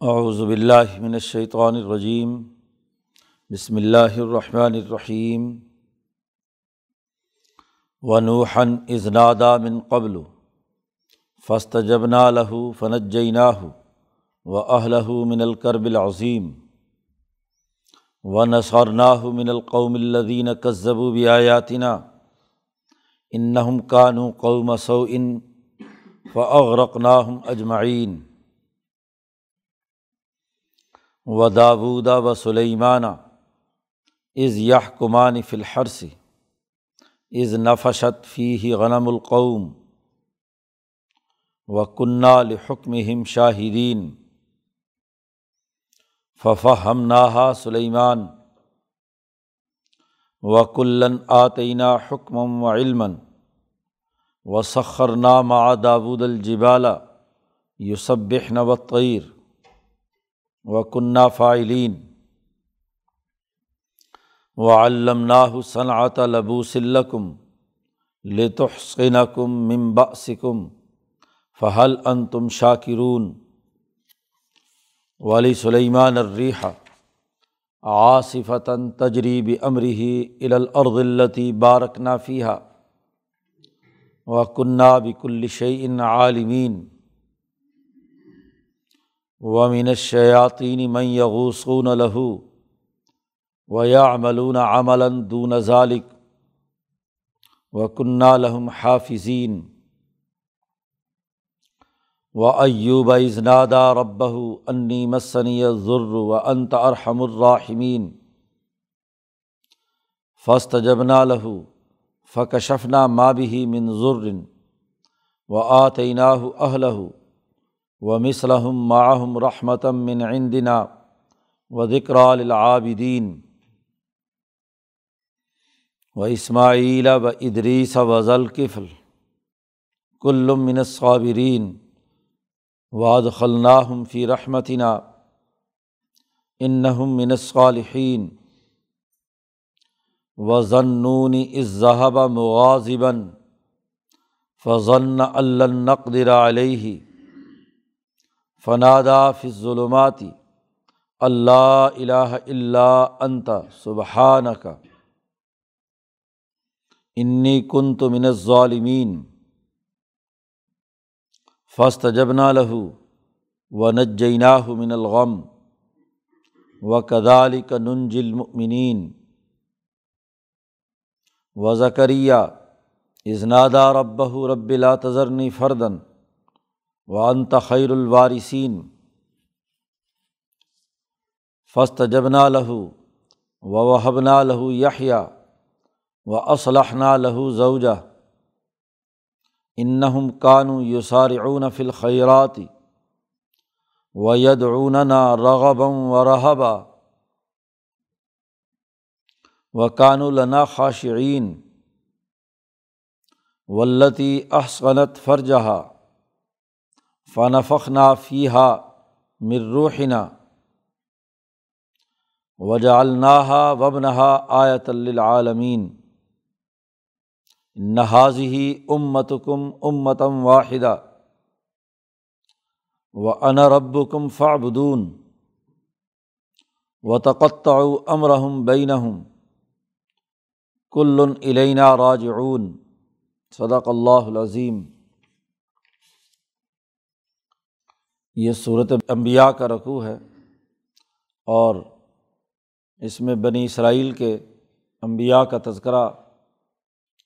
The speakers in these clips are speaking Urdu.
اعوذ باللہ من الشیطان الرجیم، بسم اللہ الرحمن الرحیم ونوحن ازنادا من قبل فسط جبنا لہو فنجیناہ و اہلہ من الکرب العظیم و نصرناہ من القوم الذین کذبوا بیااتنا انہم کانوا قوم سوء فاغرقناہم اجمعین و داودا و سلیمانہ از یہ کمان فلحرس از نفشت فی ہی غنم القوم و کنال حکم ہم شاہدین فف ہم ناہا سلیمان و کلن آتینہ حکم و علم و سخر نام داود الجبالا یوسبن و طیر و کنہ فائلین و علم ناہ صنعت لبو سلکم ممبا سکم فہل ان تم شاکرون ولی سلیمان الریح آصفتاً تجریب امرحی الارض التی بارک نافیہ و کنہ بک الشعین عالمین ومن الشیاطین من یغوصون لہو و یا عملون عملاً دون ذالک و کنہ لہم حافظین و ایوب ازنادا ربہ انی مسنی ضر و انت ارحم الراحمین فسط جبنا لہو فکشفنا مابی من ضر و آتیناہ اہلہ و مصلحم معہم رحمتم من عندنا و ذکر العابدین و اسماعیل و ادریس و ذلقفل کلم من الصابرین واد خلناہم فی رحمتنا انہم من الصالحین و ضنون اظہب مغازباً فضن النقدر علیہ فنادا ظلماتی اللہ الہ اللہ انتا سبحان کا انی کن تو من ظالمین فسط جبنا لہو و نجیناہ من الغم. و کدال کا ننجل مؤمنین و ذکریہ ازنادا ربہ رب لا تذرنی فردن وانت خیر الوارثین فسط جبنا لہو و وحبنا لہو یحییٰ و اسلحنا لہو زوجہ انہم کانو یسارعون فی الخیرات و یدعوننا رغبا و رحبا و کانو لنا خاشعین ولتی احسنت فرجہا فنفخ نا فی ہا وجا الناحا وبنہا آیت العالمین نہاز ہی امت کم امتم واحدہ و ان رب کم فعبدون و تقط امرحم بینہم کل علینا راجعون صدق اللہ العظیم یہ صورت امبیا کا رقوع ہے اور اس میں بنی اسرائیل کے امبیا کا تذکرہ،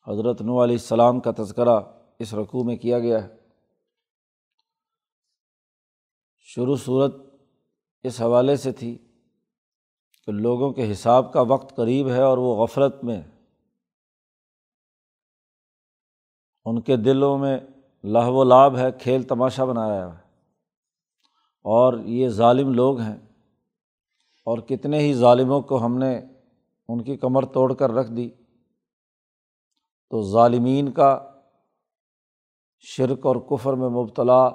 حضرت نو علیہ السلام کا تذکرہ اس رقوع میں کیا گیا ہے۔ شروع صورت اس حوالے سے تھی کہ لوگوں کے حساب کا وقت قریب ہے اور وہ غفلت میں ان کے دلوں میں لہو و لابھ ہے، کھیل تماشا بنایا ہے۔ اور یہ ظالم لوگ ہیں اور کتنے ہی ظالموں کو ہم نے ان کی کمر توڑ کر رکھ دی۔ تو ظالمین کا شرک اور کفر میں مبتلا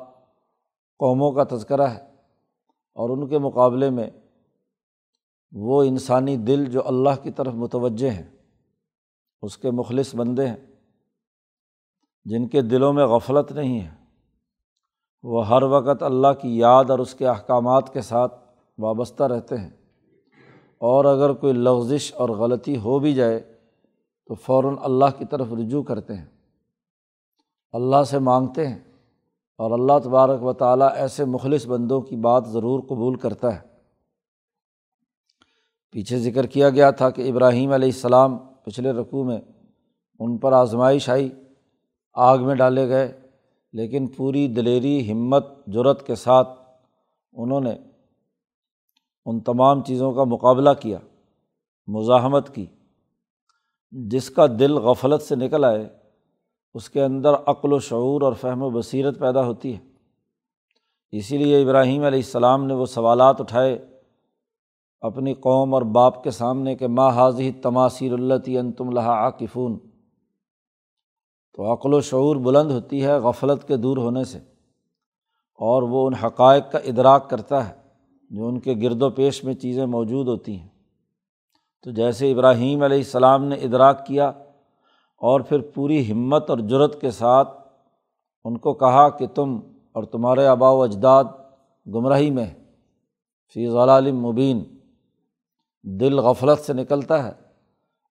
قوموں کا تذکرہ ہے اور ان کے مقابلے میں وہ انسانی دل جو اللہ کی طرف متوجہ ہیں، اس کے مخلص بندے ہیں، جن کے دلوں میں غفلت نہیں ہے۔ وہ ہر وقت اللہ کی یاد اور اس کے احکامات کے ساتھ وابستہ رہتے ہیں۔ اور اگر کوئی لغزش اور غلطی ہو بھی جائے تو فوراً اللہ کی طرف رجوع کرتے ہیں۔ اللہ سے مانگتے ہیں اور اللہ تبارک و تعالیٰ ایسے مخلص بندوں کی بات ضرور قبول کرتا ہے۔ پیچھے ذکر کیا گیا تھا کہ ابراہیم علیہ السلام پچھلے رقوع میں ان پر آزمائش آئی، آگ میں ڈالے گئے۔ لیکن پوری دلیری ہمت جرت کے ساتھ انہوں نے ان تمام چیزوں کا مقابلہ کیا، مزاحمت کی۔ جس کا دل غفلت سے نکل آئے، اس کے اندر عقل و شعور اور فہم و بصیرت پیدا ہوتی ہے۔ اسی لیے ابراہیم علیہ السلام نے وہ سوالات اٹھائے اپنی قوم اور باپ کے سامنے کہ ماں حاضی تماثیر اللہ ان تم لہا عاقفون تو عقل و شعور بلند ہوتی ہے غفلت کے دور ہونے سے اور وہ ان حقائق کا ادراک کرتا ہے جو ان کے گرد و پیش میں چیزیں موجود ہوتی ہیں۔ تو جیسے ابراہیم علیہ السلام نے ادراک کیا اور پھر پوری ہمت اور جرت کے ساتھ ان کو کہا کہ تم اور تمہارے آبا و اجداد گمراہی میں فی ضلال مبین، دل غفلت سے نکلتا ہے۔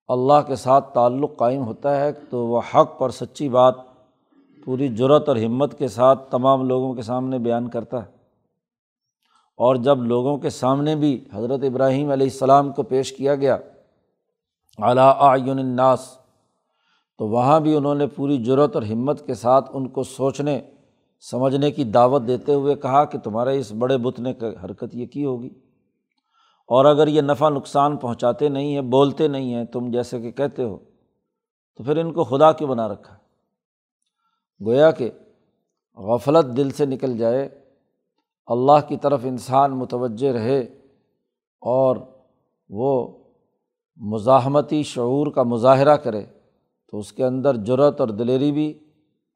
اللہ کے ساتھ تعلق قائم ہوتا ہے تو وہ حق اور سچی بات، پوری جرت اور ہمت کے ساتھ تمام لوگوں کے سامنے بیان کرتا ہے۔ اور جب لوگوں کے سامنے بھی حضرت ابراہیم علیہ السلام کو پیش کیا گیا اعلیٰ آئین الناس، تو وہاں بھی انہوں نے پوری جرت اور ہمت کے ساتھ ان کو سوچنے، سمجھنے کی دعوت دیتے ہوئے کہا کہ تمہارے اس بڑے بت نے حرکت یہ کی ہوگی۔ اور اگر یہ نفع نقصان پہنچاتے نہیں ہیں، بولتے نہیں ہیں، تم جیسے کہ کہتے ہو، تو پھر ان کو خدا کیوں بنا رکھا۔ گویا کہ غفلت دل سے نکل جائے، اللہ کی طرف انسان متوجہ رہے اور وہ مزاحمتی شعور کا مظاہرہ کرے، تو اس کے اندر جرت اور دلیری بھی،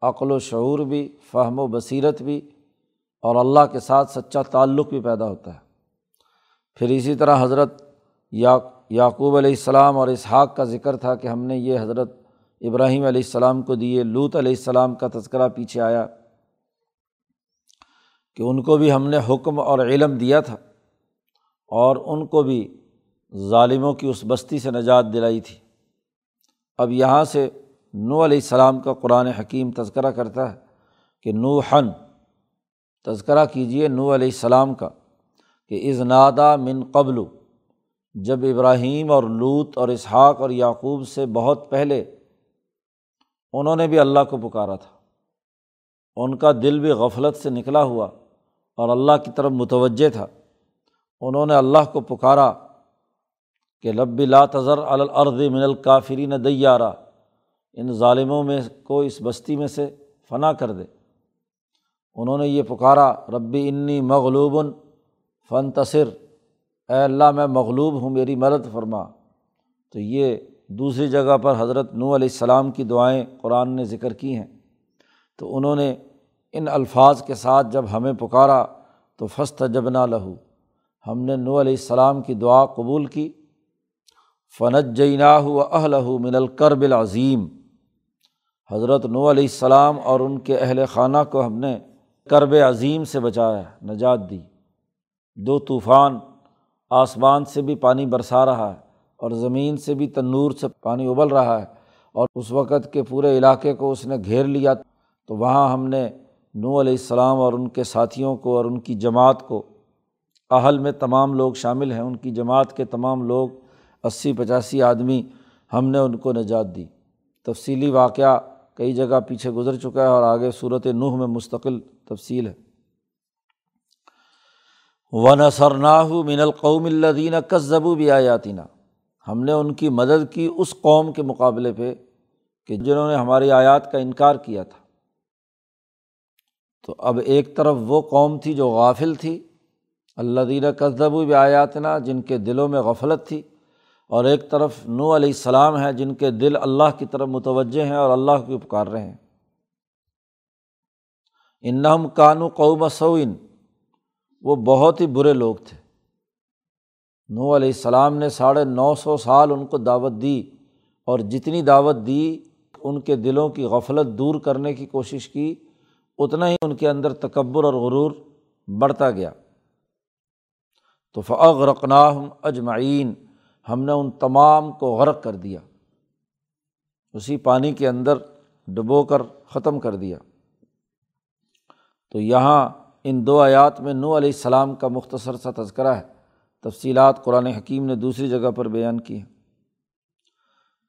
عقل و شعور بھی، فہم و بصیرت بھی اور اللہ کے ساتھ سچا تعلق بھی پیدا ہوتا ہے۔ پھر اسی طرح حضرت یا، یعقوب علیہ السلام اور اسحاق کا ذکر تھا کہ ہم نے یہ حضرت ابراہیم علیہ السلام کو دیے لوت علیہ السلام کا تذکرہ پیچھے آیا کہ ان کو بھی ہم نے حکم اور علم دیا تھا اور ان کو بھی ظالموں کی اس بستی سے نجات دلائی تھی۔ اب یہاں سے نو علیہ السلام کا قرآن حکیم تذکرہ کرتا ہے کہ نو حن تذکرہ کیجیے نو علیہ السلام کا۔ کہ ازنادہ من قبل، جب ابراہیم اور لوت اور اسحاق اور یعقوب سے بہت پہلے انہوں نے بھی اللہ کو پکارا تھا۔ ان کا دل بھی غفلت سے نکلا ہوا اور اللہ کی طرف متوجہ تھا۔ انہوں نے اللہ کو پکارا کہ لب لا تذر الارض من الکافرین دیارہ ان ظالموں میں کو اس بستی میں سے فنا کر دے۔ انہوں نے یہ پکارا ربی انی مغلوب فن تصر اے اللہ، میں مغلوب ہوں، میری مدد فرما۔ تو یہ دوسری جگہ پر حضرت نو علیہ السلام کی دعائیں قرآن نے ذکر کی ہیں۔ تو انہوں نے ان الفاظ کے ساتھ جب ہمیں پکارا تو فسط جبنا لہو ہم نے نو علیہ السلام کی دعا قبول کی۔ فنت جیناہ و اہل من الکرب العظیم۔ حضرت نو علیہ السلام اور ان کے اہل خانہ کو ہم نے کرب عظیم سے بچایا، نجات دی۔ دو طوفان آسمان سے بھی پانی برسا رہا ہے اور زمین سے بھی تنور سے پانی ابل رہا ہے اور اس وقت کے پورے علاقے کو اس نے گھیر لیا تو وہاں ہم نے نو علیہ السلام اور ان کے ساتھیوں کو اور ان کی جماعت کو اہل میں تمام لوگ شامل ہیں، ان کی جماعت کے تمام لوگ، اسی پچاسی آدمی ہم نے ان کو نجات دی۔ تفصیلی واقعہ کئی جگہ پیچھے گزر چکا ہے اور آگے صورت نوح میں مستقل تفصیل ہے۔ و نثرناہ من القوم الدین کذبو بھی آیاتینہ ہم نے ان کی مدد کی اس قوم کے مقابلے پہ کہ جنہوں نے ہماری آیات کا انکار کیا تھا۔ تو اب ایک طرف وہ قوم تھی جو غافل تھی اللہ دینہ کذبو بھی آیاتنا جن کے دلوں میں غفلت تھی، اور ایک طرف نو علیہ السلام ہیں، جن کے دل اللہ کی طرف متوجہ ہیں اور اللہ کی پکار رہے ہیں۔ انہم کانو قوم سعین وہ بہت ہی برے لوگ تھے۔ نو علیہ السلام نے ساڑھے نو سو سال ان کو دعوت دی اور جتنی دعوت دی، ان کے دلوں کی غفلت دور کرنے کی کوشش کی، اتنا ہی ان کے اندر تکبر اور غرور بڑھتا گیا۔ تو فعغ رقناہم اجمعین، ہم نے ان تمام کو غرق کر دیا۔ اسی پانی کے اندر ڈبو کر ختم کر دیا۔ تو یہاں ان دو آیات میں نو علیہ السلام کا مختصر سا تذکرہ ہے۔ تفصیلات قرآن حکیم نے دوسری جگہ پر بیان کی ہیں۔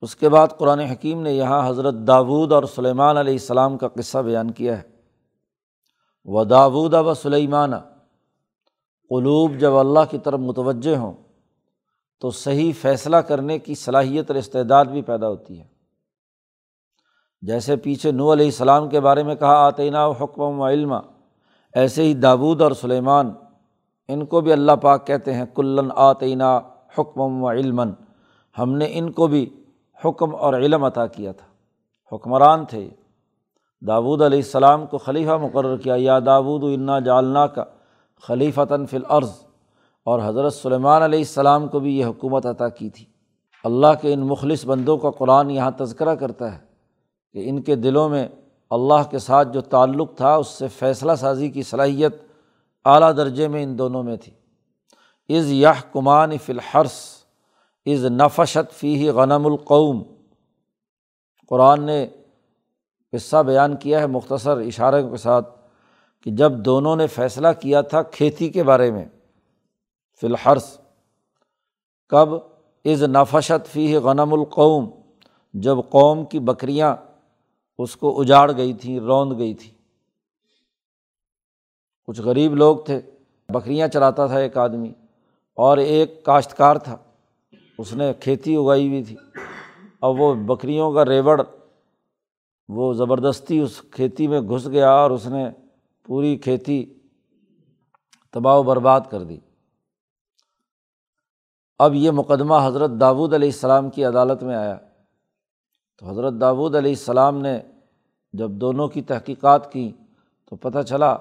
اس کے بعد قرآن حکیم نے یہاں حضرت داود اور سلیمان علیہ السلام کا قصہ بیان کیا ہے۔ و داود و سلیمان، قلوب جب اللہ کی طرف متوجہ ہوں، تو صحیح فیصلہ کرنے کی صلاحیت اور استعداد بھی پیدا ہوتی ہے۔ جیسے پیچھے نو علیہ السلام کے بارے میں کہا آتینہ و حکم و علم ایسے ہی داود اور سلیمان، ان کو بھی اللہ پاک کہتے ہیں، کلن آتینہ حکم و علم ہم نے ان کو بھی حکم اور علم عطا کیا تھا۔ حکمران تھے۔ داود علیہ السلام کو خلیفہ مقرر کیا، یا داود، انا جالنا کا خلیفتاً فی العرض اور حضرت سلیمان علیہ السلام کو بھی یہ حکومت عطا کی تھی۔ اللہ کے ان مخلص بندوں کا قرآن یہاں تذکرہ کرتا ہے کہ ان کے دلوں میں اللہ کے ساتھ جو تعلق تھا، اس سے فیصلہ سازی کی صلاحیت اعلیٰ درجے میں ان دونوں میں تھی۔ از یہ کمان فی الحرس از نفشت فی غنم القوم۔ قرآن نے قصہ بیان کیا ہے، مختصر اشارے کے ساتھ کہ جب دونوں نے فیصلہ کیا تھا کھیتی کے بارے میں، فی الحرس کب؟ از نفشت فی غنم القوم۔ جب قوم کی بکریاں اس کو اجاڑ گئی تھیں، روند گئی تھیں۔ کچھ غریب لوگ تھے، بکریاں چلاتا تھا ایک آدمی اور ایک کاشتکار تھا۔ اس نے کھیتی اگائی ہوئی تھی۔ اب وہ بکریوں کا ریوڑ، وہ زبردستی اس کھیتی میں گھس گیا اور اس نے پوری کھیتی تباہ و برباد کر دی۔ اب یہ مقدمہ حضرت داود علیہ السلام کی عدالت میں آیا۔ تو حضرت داود علیہ السلام نے جب دونوں کی تحقیقات کی تو پتہ چلا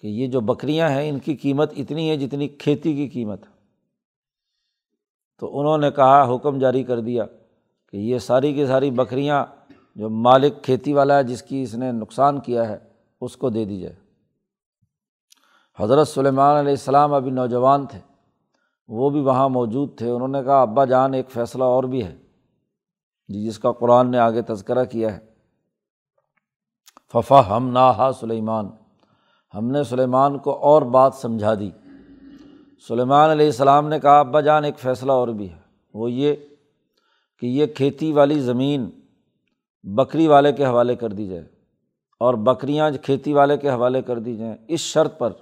کہ یہ جو بکریاں ہیں، ان کی قیمت اتنی ہے جتنی کھیتی کی قیمت ہے۔ تو انہوں نے کہا، حکم جاری کر دیا کہ یہ ساری کی ساری بکریاں جو مالک کھیتی والا ہے، جس کی اس نے نقصان کیا ہے، اس کو دے دی جائے۔ حضرت سلیمان علیہ السلام ابھی نوجوان تھے، وہ بھی وہاں موجود تھے۔ انہوں نے کہا، ابا جان، ایک فیصلہ اور بھی ہے۔ جی جس کا قرآن نے آگے تذکرہ کیا ہے۔ ففا ہم نا سلیمان ہم نے سلیمان کو اور بات سمجھا دی۔ سلیمان علیہ السلام نے کہا، ابا جان، ایک فیصلہ اور بھی ہے۔ وہ یہ کہ یہ کھیتی والی زمین بکری والے کے حوالے کر دی جائے اور بکریاں کھیتی والے کے حوالے کر دی جائیں۔ اس شرط پر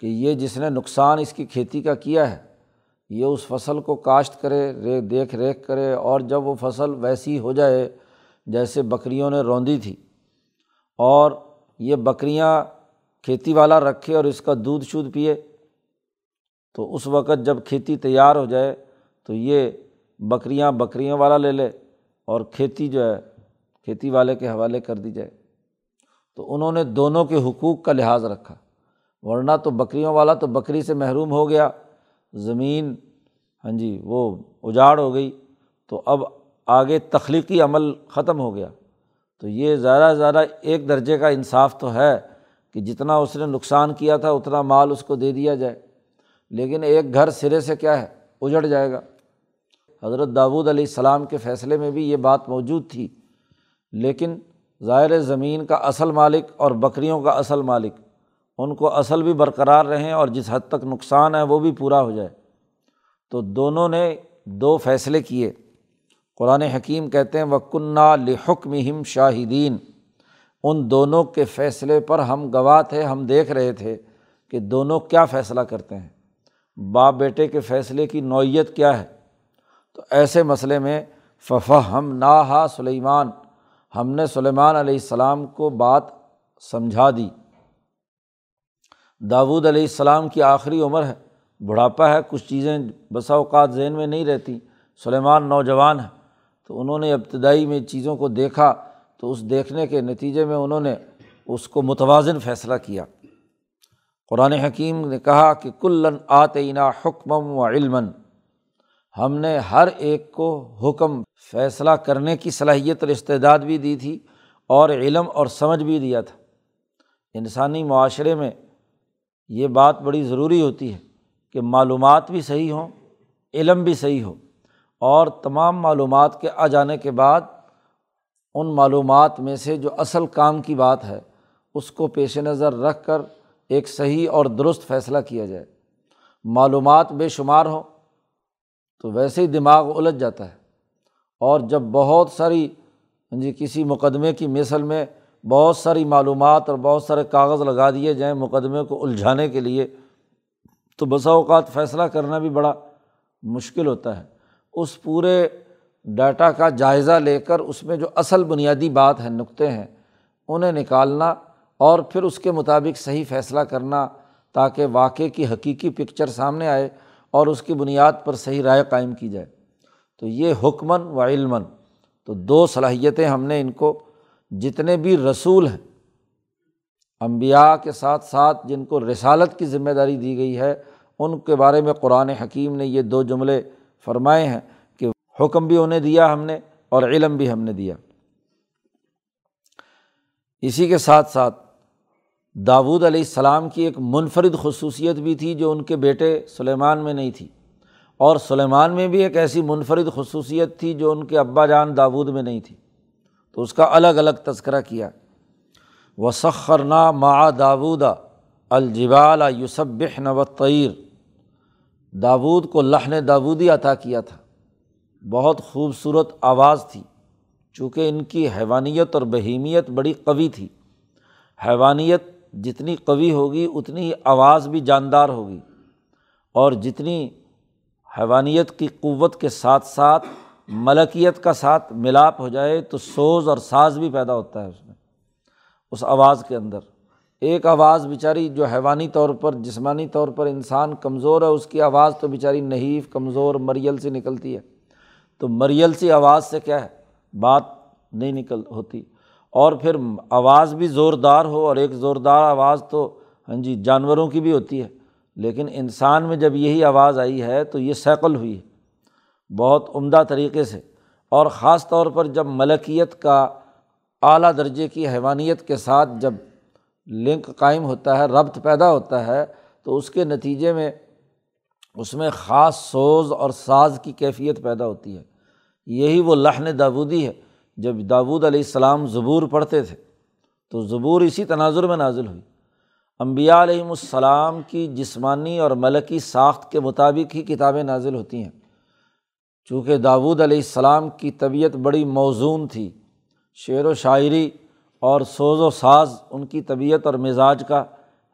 کہ یہ جس نے نقصان اس کی کھیتی کا کیا ہے یہ اس فصل کو کاشت کرے دیکھ ریکھ کرے اور جب وہ فصل ویسی ہو جائے جیسے بکریوں نے روندی تھی اور یہ بکریاں کھیتی والا رکھے اور اس کا دودھ شودھ پیے، تو اس وقت جب کھیتی تیار ہو جائے تو یہ بکریاں بکریوں والا لے لے اور کھیتی جو ہے، کھیتی والے کے حوالے کر دی جائے۔ تو انہوں نے دونوں کے حقوق کا لحاظ رکھا، ورنہ تو بکریوں والا تو بکری سے محروم ہو گیا۔ زمین ہاں جی وہ اجاڑ ہو گئی تو اب آگے تخلیقی عمل ختم ہو گیا۔ تو یہ زیادہ سے زیادہ ایک درجے کا انصاف تو ہے کہ جتنا اس نے نقصان کیا تھا، اتنا مال اس کو دے دیا جائے۔ لیکن ایک گھر سرے سے کیا ہے؟ اجڑ جائے گا۔ حضرت داود علیہ السلام کے فیصلے میں بھی یہ بات موجود تھی۔ لیکن ظاہر زمین کا اصل مالک اور بکریوں کا اصل مالک ان کو اصل بھی برقرار رہیں اور جس حد تک نقصان ہے وہ بھی پورا ہو جائے۔ تو دونوں نے دو فیصلے کیے۔ قرآن حکیم کہتے ہیں وکنہ لحکم ہم شاہدین ان دونوں کے فیصلے پر ہم گواہ تھے، ہم دیکھ رہے تھے کہ دونوں کیا فیصلہ کرتے ہیں۔ باپ بیٹے کے فیصلے کی نوعیت کیا ہے؟ تو ایسے مسئلے میں ففا ہم نا ہا سلیمان ہم نے سلیمان علیہ السلام کو بات سمجھا دی۔ داود علیہ السلام کی آخری عمر ہے۔ بڑھاپا ہے، کچھ چیزیں بسا اوقات ذہن میں نہیں رہتی۔ سلیمان نوجوان ہے۔ تو انہوں نے ابتدائی میں چیزوں کو دیکھا۔ تو اس دیکھنے کے نتیجے میں انہوں نے اس کو متوازن فیصلہ کیا۔ قرآن حکیم نے کہا کہ کلن آتعینہ حکمم و علم ہم نے ہر ایک کو حکم، فیصلہ کرنے کی صلاحیت اور استعداد بھی دی تھی اور علم اور سمجھ بھی دیا تھا۔ انسانی معاشرے میں یہ بات بڑی ضروری ہوتی ہے کہ معلومات بھی صحیح ہوں، علم بھی صحیح ہو، اور تمام معلومات کے آ جانے کے بعد ان معلومات میں سے جو اصل کام کی بات ہے، اس کو پیش نظر رکھ کر ایک صحیح اور درست فیصلہ کیا جائے۔ معلومات بے شمار ہوں تو ویسے ہی دماغ الجھ جاتا ہے، اور جب بہت ساری ہاں جی کسی مقدمے کی مثل میں بہت ساری معلومات اور بہت سارے کاغذ لگا دیے جائیں مقدمے کو الجھانے کے لیے، تو بسا اوقات فیصلہ کرنا بھی بڑا مشکل ہوتا ہے۔ اس پورے ڈاٹا کا جائزہ لے کر اس میں جو اصل بنیادی بات ہے، نقطے ہیں، انہیں نکالنا اور پھر اس کے مطابق صحیح فیصلہ کرنا تاکہ واقعے کی حقیقی پکچر سامنے آئے اور اس کی بنیاد پر صحیح رائے قائم کی جائے۔ تو یہ حکمن و علمن تو دو صلاحیتیں ہم نے ان کو جتنے بھی رسول ہیں امبیا کے ساتھ ساتھ جن کو رسالت کی ذمہ داری دی گئی ہے، ان کے بارے میں قرآن حکیم نے یہ دو جملے فرمائے ہیں کہ حکم بھی انہیں دیا ہم نے اور علم بھی ہم نے دیا۔ اسی کے ساتھ ساتھ داود علیہ السلام کی ایک منفرد خصوصیت بھی تھی جو ان کے بیٹے سلیمان میں نہیں تھی۔ اور سلیمان میں بھی ایک ایسی منفرد خصوصیت تھی جو ان کے ابا جان داود میں نہیں تھی۔ تو اس کا الگ الگ تذکرہ کیا۔ و سخرنا ما داودا الجبال یوسب و تعیر داود کو لہن داودی عطا کیا تھا۔ بہت خوبصورت آواز تھی۔ چونکہ ان کی حیوانیت اور بہیمیت بڑی قوی تھی۔ حیوانیت جتنی قوی ہوگی، اتنی آواز بھی جاندار ہوگی۔ اور جتنی حیوانیت کی قوت کے ساتھ ساتھ ملکیت کا ساتھ ملاپ ہو جائے تو سوز اور ساز بھی پیدا ہوتا ہے اس میں، اس آواز کے اندر۔ ایک آواز بیچاری جو حیوانی طور پر، جسمانی طور پر انسان کمزور ہے، اس کی آواز تو بیچاری نحیف، کمزور، مریل سے نکلتی ہے۔ تو مریل سی آواز سے کیا ہے؟ بات نہیں نکل ہوتی۔ اور پھر آواز بھی زوردار ہو، اور ایک زوردار آواز تو ہاں جی جانوروں کی بھی ہوتی ہے۔ لیکن انسان میں جب یہی آواز آئی ہے تو یہ سیکل ہوئی ہے۔ بہت عمدہ طریقے سے اور خاص طور پر جب ملکیت کا اعلیٰ درجے کی حیوانیت کے ساتھ جب لنک قائم ہوتا ہے، ربط پیدا ہوتا ہے، تو اس کے نتیجے میں اس میں خاص سوز اور ساز کی کیفیت پیدا ہوتی ہے۔ یہی وہ لہن داودی ہے، جب داود علیہ السلام زبور پڑھتے تھے، تو زبور اسی تناظر میں نازل ہوئی۔ امبیا علیہم السلام کی جسمانی اور ملکی ساخت کے مطابق ہی کتابیں نازل ہوتی ہیں۔ چونکہ داود علیہ السلام کی طبیعت بڑی موزون تھی۔ شعر و شاعری اور سوز و ساز ان کی طبیعت اور مزاج کا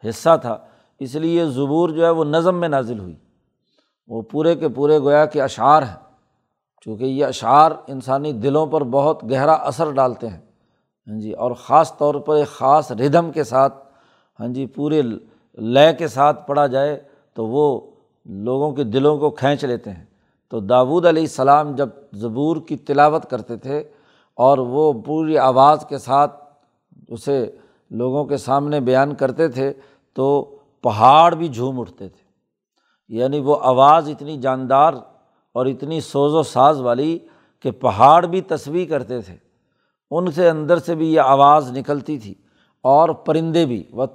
حصہ تھا، اس لیے زبور جو ہے وہ نظم میں نازل ہوئی۔ وہ پورے کے پورے گویا کے اشعار ہیں، چونکہ یہ اشعار انسانی دلوں پر بہت گہرا اثر ڈالتے ہیں۔ ہاں جی اور خاص طور پر ایک خاص ردھم کے ساتھ ہاں جی پورے لے کے ساتھ پڑھا جائے تو وہ لوگوں کے دلوں کو کھینچ لیتے ہیں۔ تو داود علیہ السلام جب زبور کی تلاوت کرتے تھے اور وہ پوری آواز کے ساتھ اسے لوگوں کے سامنے بیان کرتے تھے تو پہاڑ بھی جھوم اٹھتے تھے۔ یعنی وہ آواز اتنی جاندار اور اتنی سوز و ساز والی کہ پہاڑ بھی تصویر کرتے تھے۔ ان سے اندر سے بھی یہ آواز نکلتی تھی اور پرندے بھی و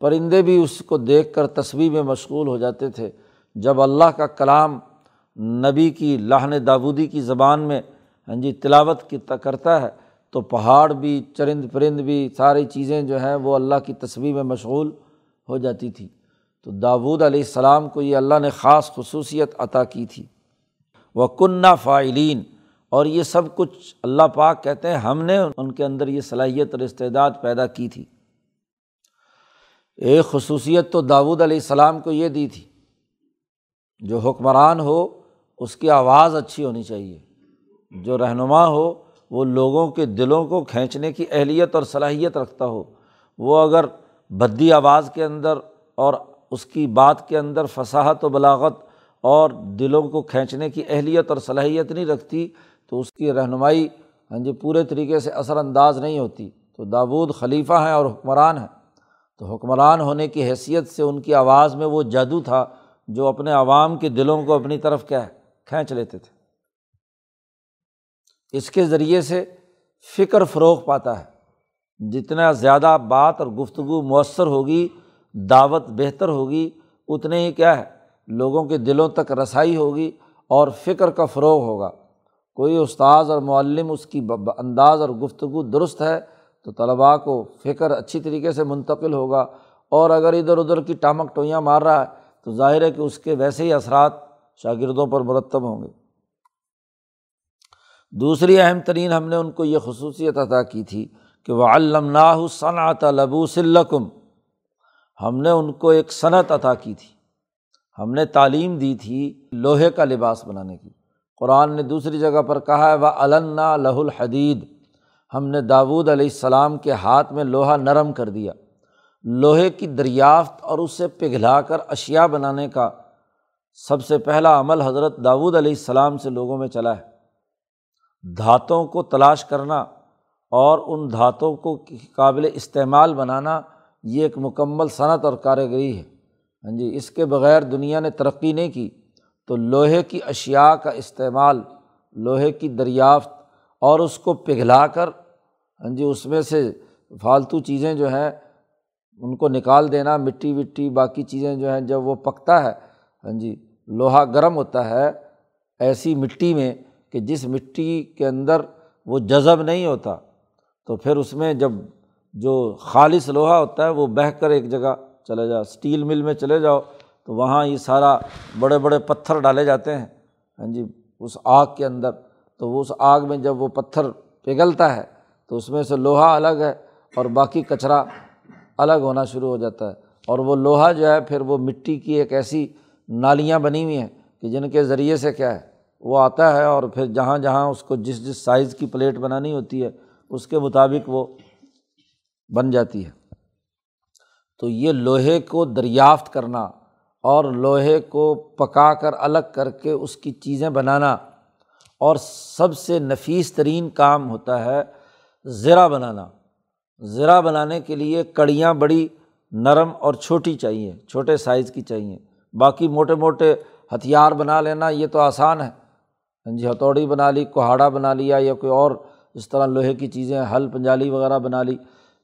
پرندے بھی اس کو دیکھ کر تصویر میں مشغول ہو جاتے تھے۔ جب اللہ کا کلام نبی کی لاہن دابودی کی زبان میں ہاں جی تلاوت کی کرتا ہے، تو پہاڑ بھی، چرند پرند بھی، ساری چیزیں جو ہیں وہ اللہ کی تصویر میں مشغول ہو جاتی تھی۔ تو داود علیہ السلام کو یہ اللہ نے خاص خصوصیت عطا کی تھی۔ وہ کنّا فائلین اور یہ سب کچھ اللہ پاک کہتے ہیں، ہم نے ان کے اندر یہ صلاحیت اور استعداد پیدا کی تھی۔ ایک خصوصیت تو داود علیہ السلام کو یہ دی تھی۔ جو حکمران ہو، اس کی آواز اچھی ہونی چاہیے۔ جو رہنما ہو، وہ لوگوں کے دلوں کو کھینچنے کی اہلیت اور صلاحیت رکھتا ہو۔ وہ اگر بدی آواز کے اندر اور اس کی بات کے اندر فصاحت و بلاغت اور دلوں کو کھینچنے کی اہلیت اور صلاحیت نہیں رکھتی، تو اس کی رہنمائی ہاں جی پورے طریقے سے اثر انداز نہیں ہوتی۔ تو داود خلیفہ ہیں اور حکمران ہیں۔ تو حکمران ہونے کی حیثیت سے ان کی آواز میں وہ جادو تھا۔ جو اپنے عوام کے دلوں کو اپنی طرف کیا ہے، کھینچ لیتے تھے۔ اس کے ذریعے سے فکر فروغ پاتا ہے۔ جتنا زیادہ بات اور گفتگو مؤثر ہوگی، دعوت بہتر ہوگی، اتنے ہی کیا ہے، لوگوں کے دلوں تک رسائی ہوگی اور فکر کا فروغ ہوگا۔ کوئی استاذ اور معلم اس کی انداز اور گفتگو درست ہے تو طلباء کو فکر اچھی طریقے سے منتقل ہوگا اور اگر ادھر ادھر کی ٹامک ٹوئیاں مار رہا ہے تو ظاہر ہے کہ اس کے ویسے ہی اثرات شاگردوں پر مرتب ہوں گے۔ دوسری اہم ترین ہم نے ان کو یہ خصوصیت عطا کی تھی کہ وہ علّہ صنعت لبو سلکم ہم نے ان کو ایک صنعت عطا کی تھی۔ ہم نے تعلیم دی تھی لوہے کا لباس بنانے کی۔ قرآن نے دوسری جگہ پر کہا ہے وہ علنا لہ الحدید ہم نے داود علیہ السلام کے ہاتھ میں لوہا نرم کر دیا۔ لوہے کی دریافت اور اسے پگھلا کر اشیا بنانے کا سب سے پہلا عمل حضرت داود علیہ السلام سے لوگوں میں چلا ہے۔ دھاتوں کو تلاش کرنا اور ان دھاتوں کو قابل استعمال بنانا یہ ایک مکمل صنعت اور کاریگری ہے۔ ہاں جی اس کے بغیر دنیا نے ترقی نہیں کی تو لوہے کی اشیا کا استعمال، لوہے کی دریافت اور اس کو پگھلا کر ہاں جی اس میں سے فالتو چیزیں جو ہیں ان کو نکال دینا، مٹی وٹی، باقی چیزیں جو ہیں، جب وہ پکتا ہے ہاں جی لوہا گرم ہوتا ہے ایسی مٹی میں کہ جس مٹی کے اندر وہ جذب نہیں ہوتا، تو پھر اس میں جب جو خالص لوہا ہوتا ہے، وہ بہہ کر ایک جگہ چلے جاؤ اسٹیل مل میں چلے جاؤ، تو وہاں یہ سارا بڑے بڑے پتھر ڈالے جاتے ہیں ہاں جی اس آگ کے اندر۔ تو وہ اس آگ میں جب وہ پتھر پگھلتا ہے، تو اس میں سے لوہا الگ ہے اور باقی کچرا الگ ہونا شروع ہو جاتا ہے۔ اور وہ لوہا جو ہے، پھر وہ مٹی کی ایک ایسی نالیاں بنی ہوئی ہیں کہ جن کے ذریعے سے کیا ہے، وہ آتا ہے اور پھر جہاں جہاں اس کو جس جس سائز کی پلیٹ بنانی ہوتی ہے، اس کے مطابق وہ بن جاتی ہے۔ تو یہ لوہے کو دریافت کرنا اور لوہے کو پکا کر الگ کر کے اس کی چیزیں بنانا اور سب سے نفیس ترین کام ہوتا ہے زرا بنانا۔ زرا بنانے کے لیے کڑیاں بڑی نرم اور چھوٹی چاہیے، چھوٹے سائز کی چاہیے۔ باقی موٹے موٹے ہتھیار بنا لینا، یہ تو آسان ہے۔ ہاں جی ہتھوڑی بنا لی، کوہاڑا بنا لیا یا کوئی اور اس طرح لوہے کی چیزیں، حل پنجالی وغیرہ بنا لی۔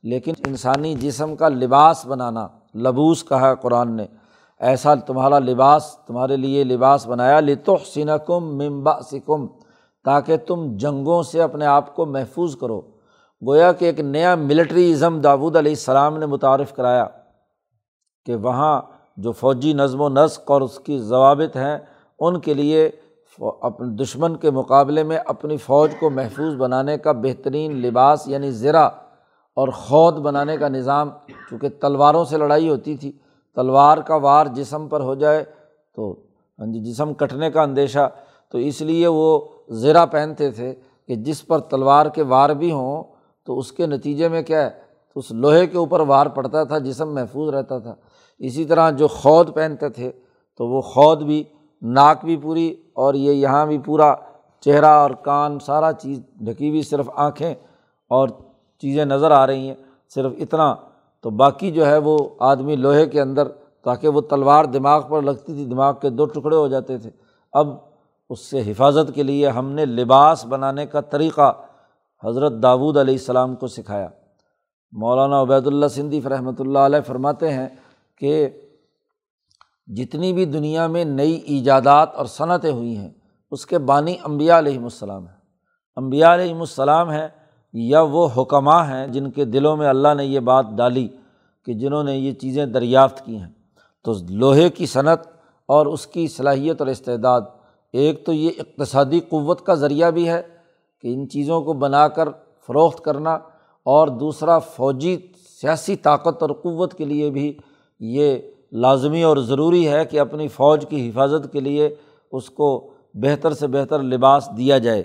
لیکن انسانی جسم کا لباس بنانا، لبوس کہا قرآن نے۔ ایسا تمہارا لباس، تمہارے لیے لباس بنایا لتو سنکم ممبا سکم تاکہ تم جنگوں سے اپنے آپ کو محفوظ کرو۔ گویا کہ ایک نیا ملٹری ازم داود علیہ السلام نے متعارف کرایا کہ وہاں جو فوجی نظم و نسق اور اس کی ضوابط ہیں، ان کے لیے اپنے دشمن کے مقابلے میں اپنی فوج کو محفوظ بنانے کا بہترین لباس یعنی زرا اور خود بنانے کا نظام، چونکہ تلواروں سے لڑائی ہوتی تھی۔ تلوار کا وار جسم پر ہو جائے تو ہاں جی، جسم کٹنے کا اندیشہ۔ تو اس لیے وہ زیرہ پہنتے تھے کہ جس پر تلوار کے وار بھی ہوں تو اس کے نتیجے میں کیا ہے؟ تو اس لوہے کے اوپر وار پڑتا تھا، جسم محفوظ رہتا تھا۔ اسی طرح جو خود پہنتے تھے، تو وہ خود بھی، ناک بھی پوری اور یہ یہاں بھی پورا چہرہ اور کان، سارا چیز ڈھکی ہوئی، صرف آنکھیں اور چیزیں نظر آ رہی ہیں، صرف اتنا۔ تو باقی جو ہے، وہ آدمی لوہے کے اندر، تاکہ وہ تلوار دماغ پر لگتی تھی، دماغ کے دو ٹکڑے ہو جاتے تھے۔ اب اس سے حفاظت کے لیے ہم نے لباس بنانے کا طریقہ حضرت داود علیہ السلام کو سکھایا۔ مولانا عبید اللہ سندھی رحمۃ اللہ علیہ فرماتے ہیں کہ جتنی بھی دنیا میں نئی ایجادات اور صنعتیں ہوئی ہیں، اس کے بانی امبیا علیہم السلام ہیں۔ امبیا علیہم السلام ہیں یا وہ حکمہ ہیں جن کے دلوں میں اللہ نے یہ بات ڈالی کہ جنہوں نے یہ چیزیں دریافت کی ہیں۔ تو لوہے کی صنعت اور اس کی صلاحیت اور استعداد، ایک تو یہ اقتصادی قوت کا ذریعہ بھی ہے کہ ان چیزوں کو بنا کر فروخت کرنا اور دوسرا فوجی سیاسی طاقت اور قوت کے لیے بھی یہ لازمی اور ضروری ہے کہ اپنی فوج کی حفاظت کے لیے اس کو بہتر سے بہتر لباس دیا جائے۔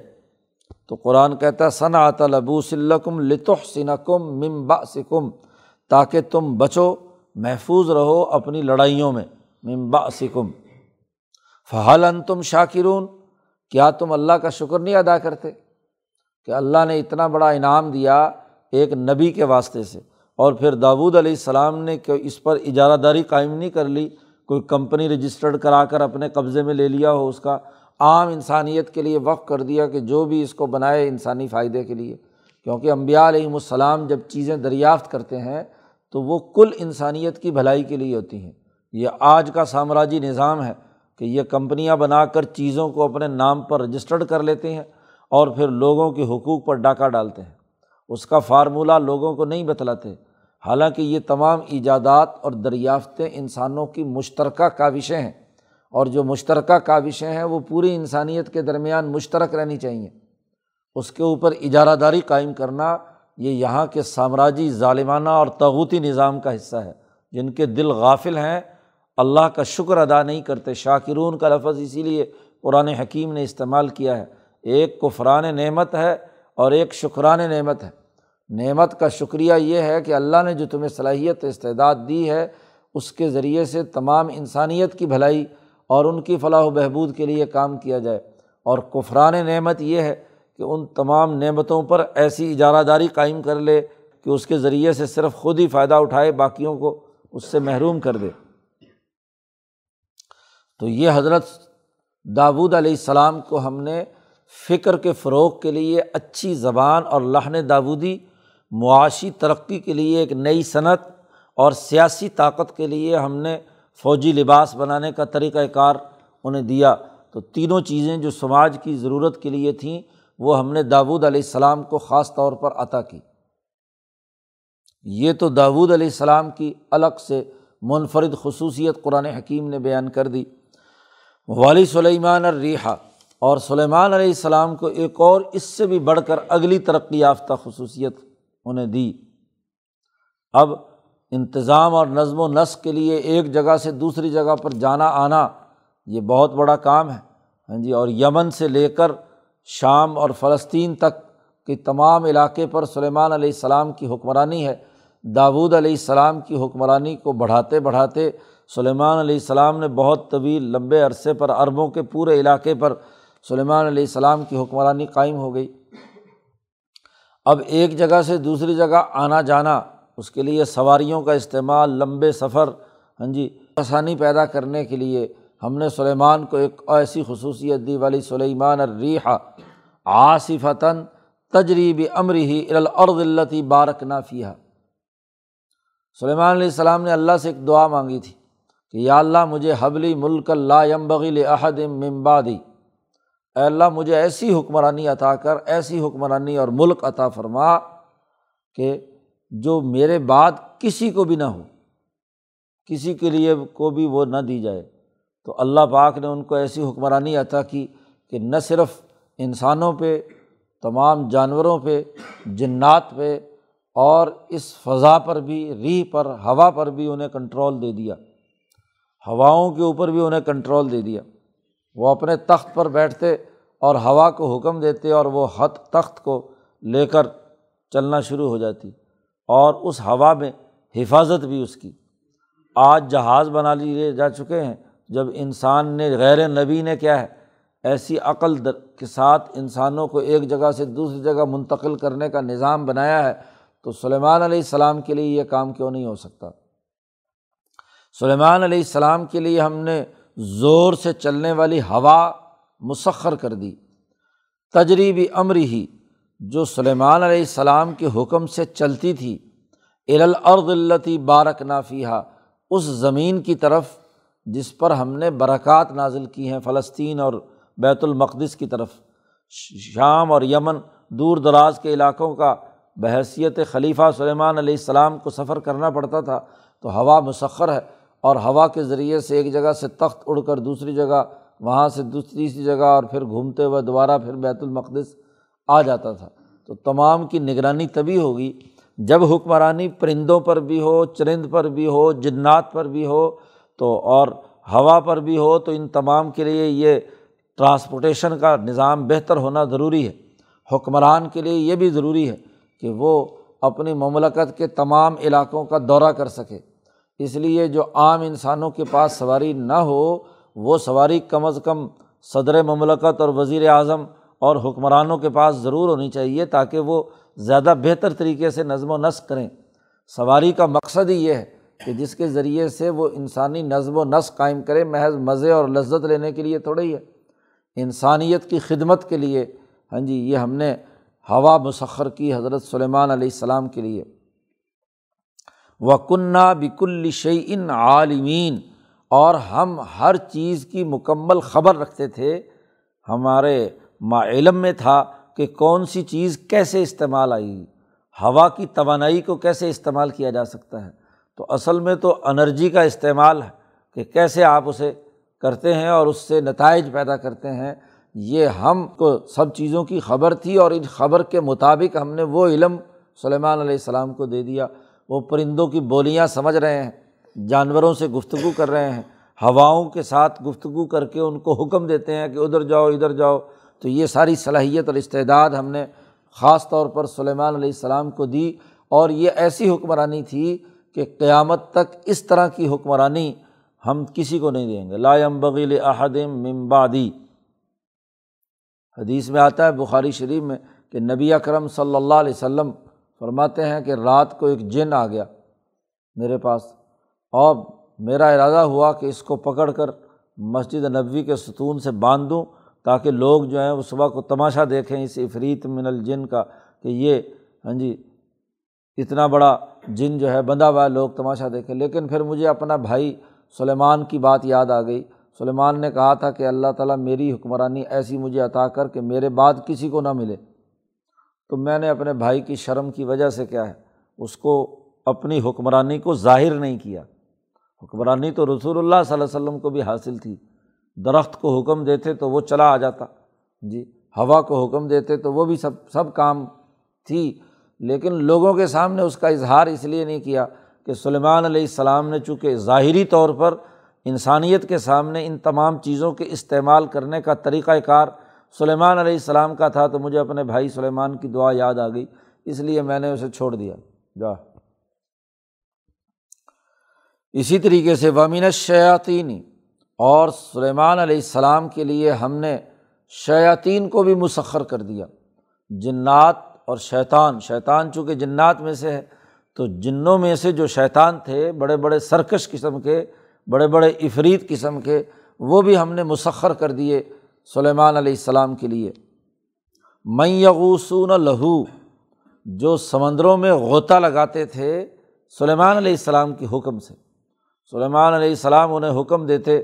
تو قرآن کہتا ہے صنعت لبو سلکم لطح سنکم ممبا سکم تاکہ تم بچو، محفوظ رہو اپنی لڑائیوں میں ممبا سکم فہل ان تم شاکرون؟ کیا تم اللہ کا شکر نہیں ادا کرتے؟ کہ اللہ نے اتنا بڑا انعام دیا ایک نبی کے واسطے سے اور پھر داود علیہ السلام نے کہ اس پر اجارہ داری قائم نہیں کر لی، کوئی کمپنی رجسٹرڈ کرا کر اپنے قبضے میں لے لیا ہو، اس کا عام انسانیت کے لیے وقف کر دیا کہ جو بھی اس کو بنائے انسانی فائدے کے لیے۔ کیونکہ امبیا علیہم السلام جب چیزیں دریافت کرتے ہیں تو وہ کل انسانیت کی بھلائی کے لیے ہوتی ہیں۔ یہ آج کا سامراجی نظام ہے کہ یہ کمپنیاں بنا کر چیزوں کو اپنے نام پر رجسٹرڈ کر لیتے ہیں۔ اور پھر لوگوں کے حقوق پر ڈاکہ ڈالتے ہیں۔ اس کا فارمولہ لوگوں کو نہیں بتلاتے، حالانکہ یہ تمام ایجادات اور دریافتیں انسانوں کی مشترکہ کاوشیں ہیں۔ اور جو مشترکہ کاوشیں ہیں، وہ پوری انسانیت کے درمیان مشترک رہنی چاہئیں اس کے اوپر اجارہ داری قائم کرنا یہ یہاں کے سامراجی ظالمانہ اور تغوتی نظام کا حصہ ہے۔ جن کے دل غافل ہیں، اللہ کا شکر ادا نہیں کرتے، شاکرون کا لفظ اسی لیے قرآن حکیم نے استعمال کیا ہے۔ ایک کفران نعمت ہے اور ایک شکران نعمت ہے۔ نعمت کا شکریہ یہ ہے کہ اللہ نے جو تمہیں صلاحیت استعداد دی ہے، اس کے ذریعے سے تمام انسانیت کی بھلائی اور ان کی فلاح و بہبود کے لیے کام کیا جائے۔ اور کفران نعمت یہ ہے کہ ان تمام نعمتوں پر ایسی اجارہ داری قائم کر لے کہ اس کے ذریعے سے صرف خود ہی فائدہ اٹھائے، باقیوں کو اس سے محروم کر دے۔ تو یہ حضرت داود علیہ السلام کو ہم نے فکر کے فروغ کے لیے اچھی زبان اور لہن داودی معاشی ترقی کے لیے ایک نئی صنعت اور سیاسی طاقت کے لیے ہم نے فوجی لباس بنانے کا طریقۂ کار انہیں دیا۔ تو تینوں چیزیں جو سماج کی ضرورت کے لیے تھیں، وہ ہم نے داود علیہ السلام کو خاص طور پر عطا کی۔ یہ تو داود علیہ السلام کی الگ سے منفرد خصوصیت قرآن حکیم نے بیان کر دی۔ والی سلیمان الریحا اور سلیمان علیہ السلام کو ایک اور اس سے بھی بڑھ کر اگلی ترقی یافتہ خصوصیت انہیں دی۔ اب انتظام اور نظم و نسق کے لیے ایک جگہ سے دوسری جگہ پر جانا آنا یہ بہت بڑا کام ہے۔ ہاں جی اور یمن سے لے کر شام اور فلسطین تک کے تمام علاقے پر سلیمان علیہ السلام کی حکمرانی ہے۔ داود علیہ السلام کی حکمرانی کو بڑھاتے بڑھاتے سلیمان علیہ السلام نے بہت طویل، لمبے عرصے پر، عربوں کے پورے علاقے پر سلیمان علیہ السلام کی حکمرانی قائم ہو گئی۔ اب ایک جگہ سے دوسری جگہ آنا جانا، اس کے لیے سواریوں کا استعمال لمبے سفر ہاں جی آسانی پیدا کرنے کے لیے۔ ہم نے سلیمان کو ایک ایسی خصوصیت دی والی سلیمان الریحا آصفتاً تجریب امری الارض التی بارک نافیہ سلیمان علیہ السلام نے اللہ سے ایک دعا مانگی تھی کہ یا اللہ مجھے حبلی ملک اللہ یم بغیل ممبادی اے اللہ مجھے ایسی حکمرانی عطا کر، ایسی حکمرانی اور ملک عطا فرما کہ جو میرے بعد کسی کو بھی نہ ہو، کسی کے لیے کو بھی وہ نہ دی جائے۔ تو اللہ پاک نے ان کو ایسی حکمرانی عطا کی کہ نہ صرف انسانوں پہ، تمام جانوروں پہ، جنات پہ، اور اس فضا پر بھی ری پر، ہوا پر بھی انہیں کنٹرول دے دیا۔ ہواؤں کے اوپر بھی انہیں کنٹرول دے دیا۔ وہ اپنے تخت پر بیٹھتے اور ہوا کو حکم دیتے اور وہ حت تخت کو لے کر چلنا شروع ہو جاتی اور اس ہوا میں حفاظت بھی اس کی۔ آج جہاز بنا لیے جا چکے ہیں۔ جب انسان نے غیر نبی نے کیا ہے، ایسی عقل کے ساتھ انسانوں کو ایک جگہ سے دوسری جگہ منتقل کرنے کا نظام بنایا ہے، تو سلیمان علیہ السلام کے لیے یہ کام کیوں نہیں ہو سکتا؟ سلیمان علیہ السلام کے لیے ہم نے زور سے چلنے والی ہوا مسخر کر دی۔ تجریبی امر ہی، جو سلیمان علیہ السلام کے حکم سے چلتی تھی۔ الارض التی بارک نافیہ اس زمین کی طرف جس پر ہم نے برکات نازل کی ہیں، فلسطین اور بیت المقدس کی طرف۔ شام اور یمن دور دراز کے علاقوں کا بحثیت خلیفہ سلیمان علیہ السلام کو سفر کرنا پڑتا تھا۔ تو ہوا مسخر ہے۔ اور ہوا کے ذریعے سے ایک جگہ سے تخت اڑ کر دوسری جگہ، وہاں سے دوسری جگہ اور پھر گھومتے ہوئے دوبارہ پھر بیت المقدس آ جاتا تھا۔ تو تمام کی نگرانی تبھی ہوگی جب حکمرانی پرندوں پر بھی ہو، چرند پر بھی ہو، جنات پر بھی ہو، تو اور ہوا پر بھی ہو، تو ان تمام کے لیے یہ ٹرانسپورٹیشن کا نظام بہتر ہونا ضروری ہے۔ حکمران کے لیے یہ بھی ضروری ہے کہ وہ اپنی مملکت کے تمام علاقوں کا دورہ کر سکے۔ اس لیے جو عام انسانوں کے پاس سواری نہ ہو، وہ سواری کم از کم صدر مملکت اور وزیر اعظم اور حکمرانوں کے پاس ضرور ہونی چاہیے تاکہ وہ زیادہ بہتر طریقے سے نظم و نسق کریں۔ سواری کا مقصد ہی یہ ہے کہ جس کے ذریعے سے وہ انسانی نظم و نسق قائم کرے، محض مزے اور لذت لینے کے لیے تھوڑا ہی ہے۔ انسانیت کی خدمت کے لیے ہاں جی یہ ہم نے ہوا مسخر کی حضرت سلیمان علیہ السلام کے لیے۔ و کنہ بک الشعین عالمین اور ہم ہر چیز کی مکمل خبر رکھتے تھے۔ ہمارے ما علم میں تھا کہ کون سی چیز کیسے استعمال آئی۔ ہوا کی توانائی کو کیسے استعمال کیا جا سکتا ہے۔ تو اصل میں تو انرجی کا استعمال ہے کہ کیسے آپ اسے کرتے ہیں اور اس سے نتائج پیدا کرتے ہیں۔ یہ ہم کو سب چیزوں کی خبر تھی اور ان خبر کے مطابق ہم نے وہ علم سلیمان علیہ السلام کو دے دیا۔ وہ پرندوں کی بولیاں سمجھ رہے ہیں، جانوروں سے گفتگو کر رہے ہیں، ہواؤں کے ساتھ گفتگو کر کے ان کو حکم دیتے ہیں کہ ادھر جاؤ ادھر جاؤ۔ تو یہ ساری صلاحیت اور استعداد ہم نے خاص طور پر سلیمان علیہ السلام کو دی۔ اور یہ ایسی حکمرانی تھی کہ قیامت تک اس طرح کی حکمرانی ہم کسی کو نہیں دیں گے۔ لائم بغیل احدم ممبادی حدیث میں آتا ہے، بخاری شریف میں کہ نبی اکرم صلی اللہ علیہ وسلم فرماتے ہیں کہ رات کو ایک جن آ گیا میرے پاس۔ اور میرا ارادہ ہوا کہ اس کو پکڑ کر مسجد نبوی کے ستون سے باندھ دوں تاکہ لوگ جو ہیں وہ صبح کو تماشا دیکھیں اس افریت من الجن کا کہ یہ ہاں جی اتنا بڑا جن جو ہے بندھا ہوا ہے، لوگ تماشا دیکھیں۔ لیکن پھر مجھے اپنا بھائی سلیمان کی بات یاد آ گئی۔ سلیمان نے کہا تھا کہ اللہ تعالیٰ میری حکمرانی ایسی مجھے عطا کر کہ میرے بعد کسی کو نہ ملے۔ تو میں نے اپنے بھائی کی شرم کی وجہ سے کیا ہے، اس کو اپنی حکمرانی کو ظاہر نہیں کیا۔ حکمرانی تو رسول اللہ صلی اللہ علیہ وسلم کو بھی حاصل تھی۔ درخت کو حکم دیتے تو وہ چلا آ جاتا۔ جی ہوا کو حکم دیتے تو وہ بھی سب سب کام تھی۔ لیکن لوگوں کے سامنے اس کا اظہار اس لیے نہیں کیا کہ سلیمان علیہ السلام نے چونکہ ظاہری طور پر انسانیت کے سامنے ان تمام چیزوں کے استعمال کرنے کا طریقۂ کار سلیمان علیہ السلام کا تھا تو مجھے اپنے بھائی سلیمان کی دعا یاد آ گئی، اس لیے میں نے اسے چھوڑ دیا۔ جا۔ اسی طریقے سے وامین شیاطین اور سلیمان علیہ السلام کے لیے ہم نے شیاطین کو بھی مسخر کر دیا۔ جنات اور شیطان شیطان چونکہ جنات میں سے ہے، تو جنوں میں سے جو شیطان تھے، بڑے بڑے سرکش قسم کے، بڑے بڑے افریت قسم کے، وہ بھی ہم نے مسخر کر دیے۔ سلیمان علیہ السلام کے لیے۔ میں یغوسون لہو، جو سمندروں میں غوطہ لگاتے تھے سلیمان علیہ السلام کے حکم سے۔ سلیمان علیہ السلام انہیں حکم دیتے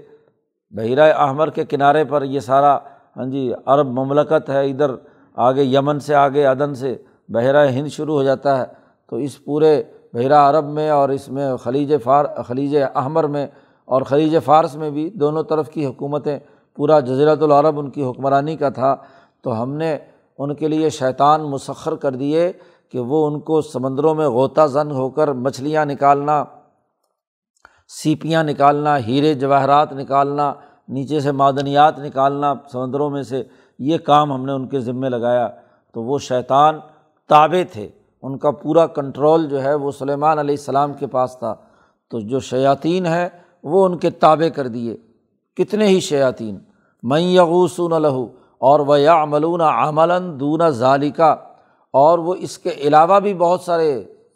بحیرۂ احمر کے کنارے پر یہ سارا ہاں جی عرب مملکت ہے، ادھر آگے یمن سے آگے عدن سے بحیرۂ ہند شروع ہو جاتا ہے۔ تو اس پورے بحیرہ عرب میں اور اس میں خلیج فار، خلیج احمر میں اور خلیج فارس میں بھی دونوں طرف کی حکومتیں پورا جزیرۃ العرب ان کی حکمرانی کا تھا، تو ہم نے ان کے لیے شیطان مسخر کر دیے کہ وہ ان کو سمندروں میں غوطہ زن ہو کر مچھلیاں نکالنا، سیپیاں نکالنا، ہیرے جواہرات نکالنا، نیچے سے معدنیات نکالنا سمندروں میں سے، یہ کام ہم نے ان کے ذمے لگایا۔ تو وہ شیطان تابے تھے، ان کا پورا کنٹرول جو ہے وہ سلیمان علیہ السلام کے پاس تھا۔ تو جو شیاطین ہے وہ ان کے تابع کر دیے۔ کتنے ہی شیاطین۔ میں یغوسون لہو، اور وہ یا عملون عملاً دون ظالقہ اور وہ اس کے علاوہ بھی بہت سارے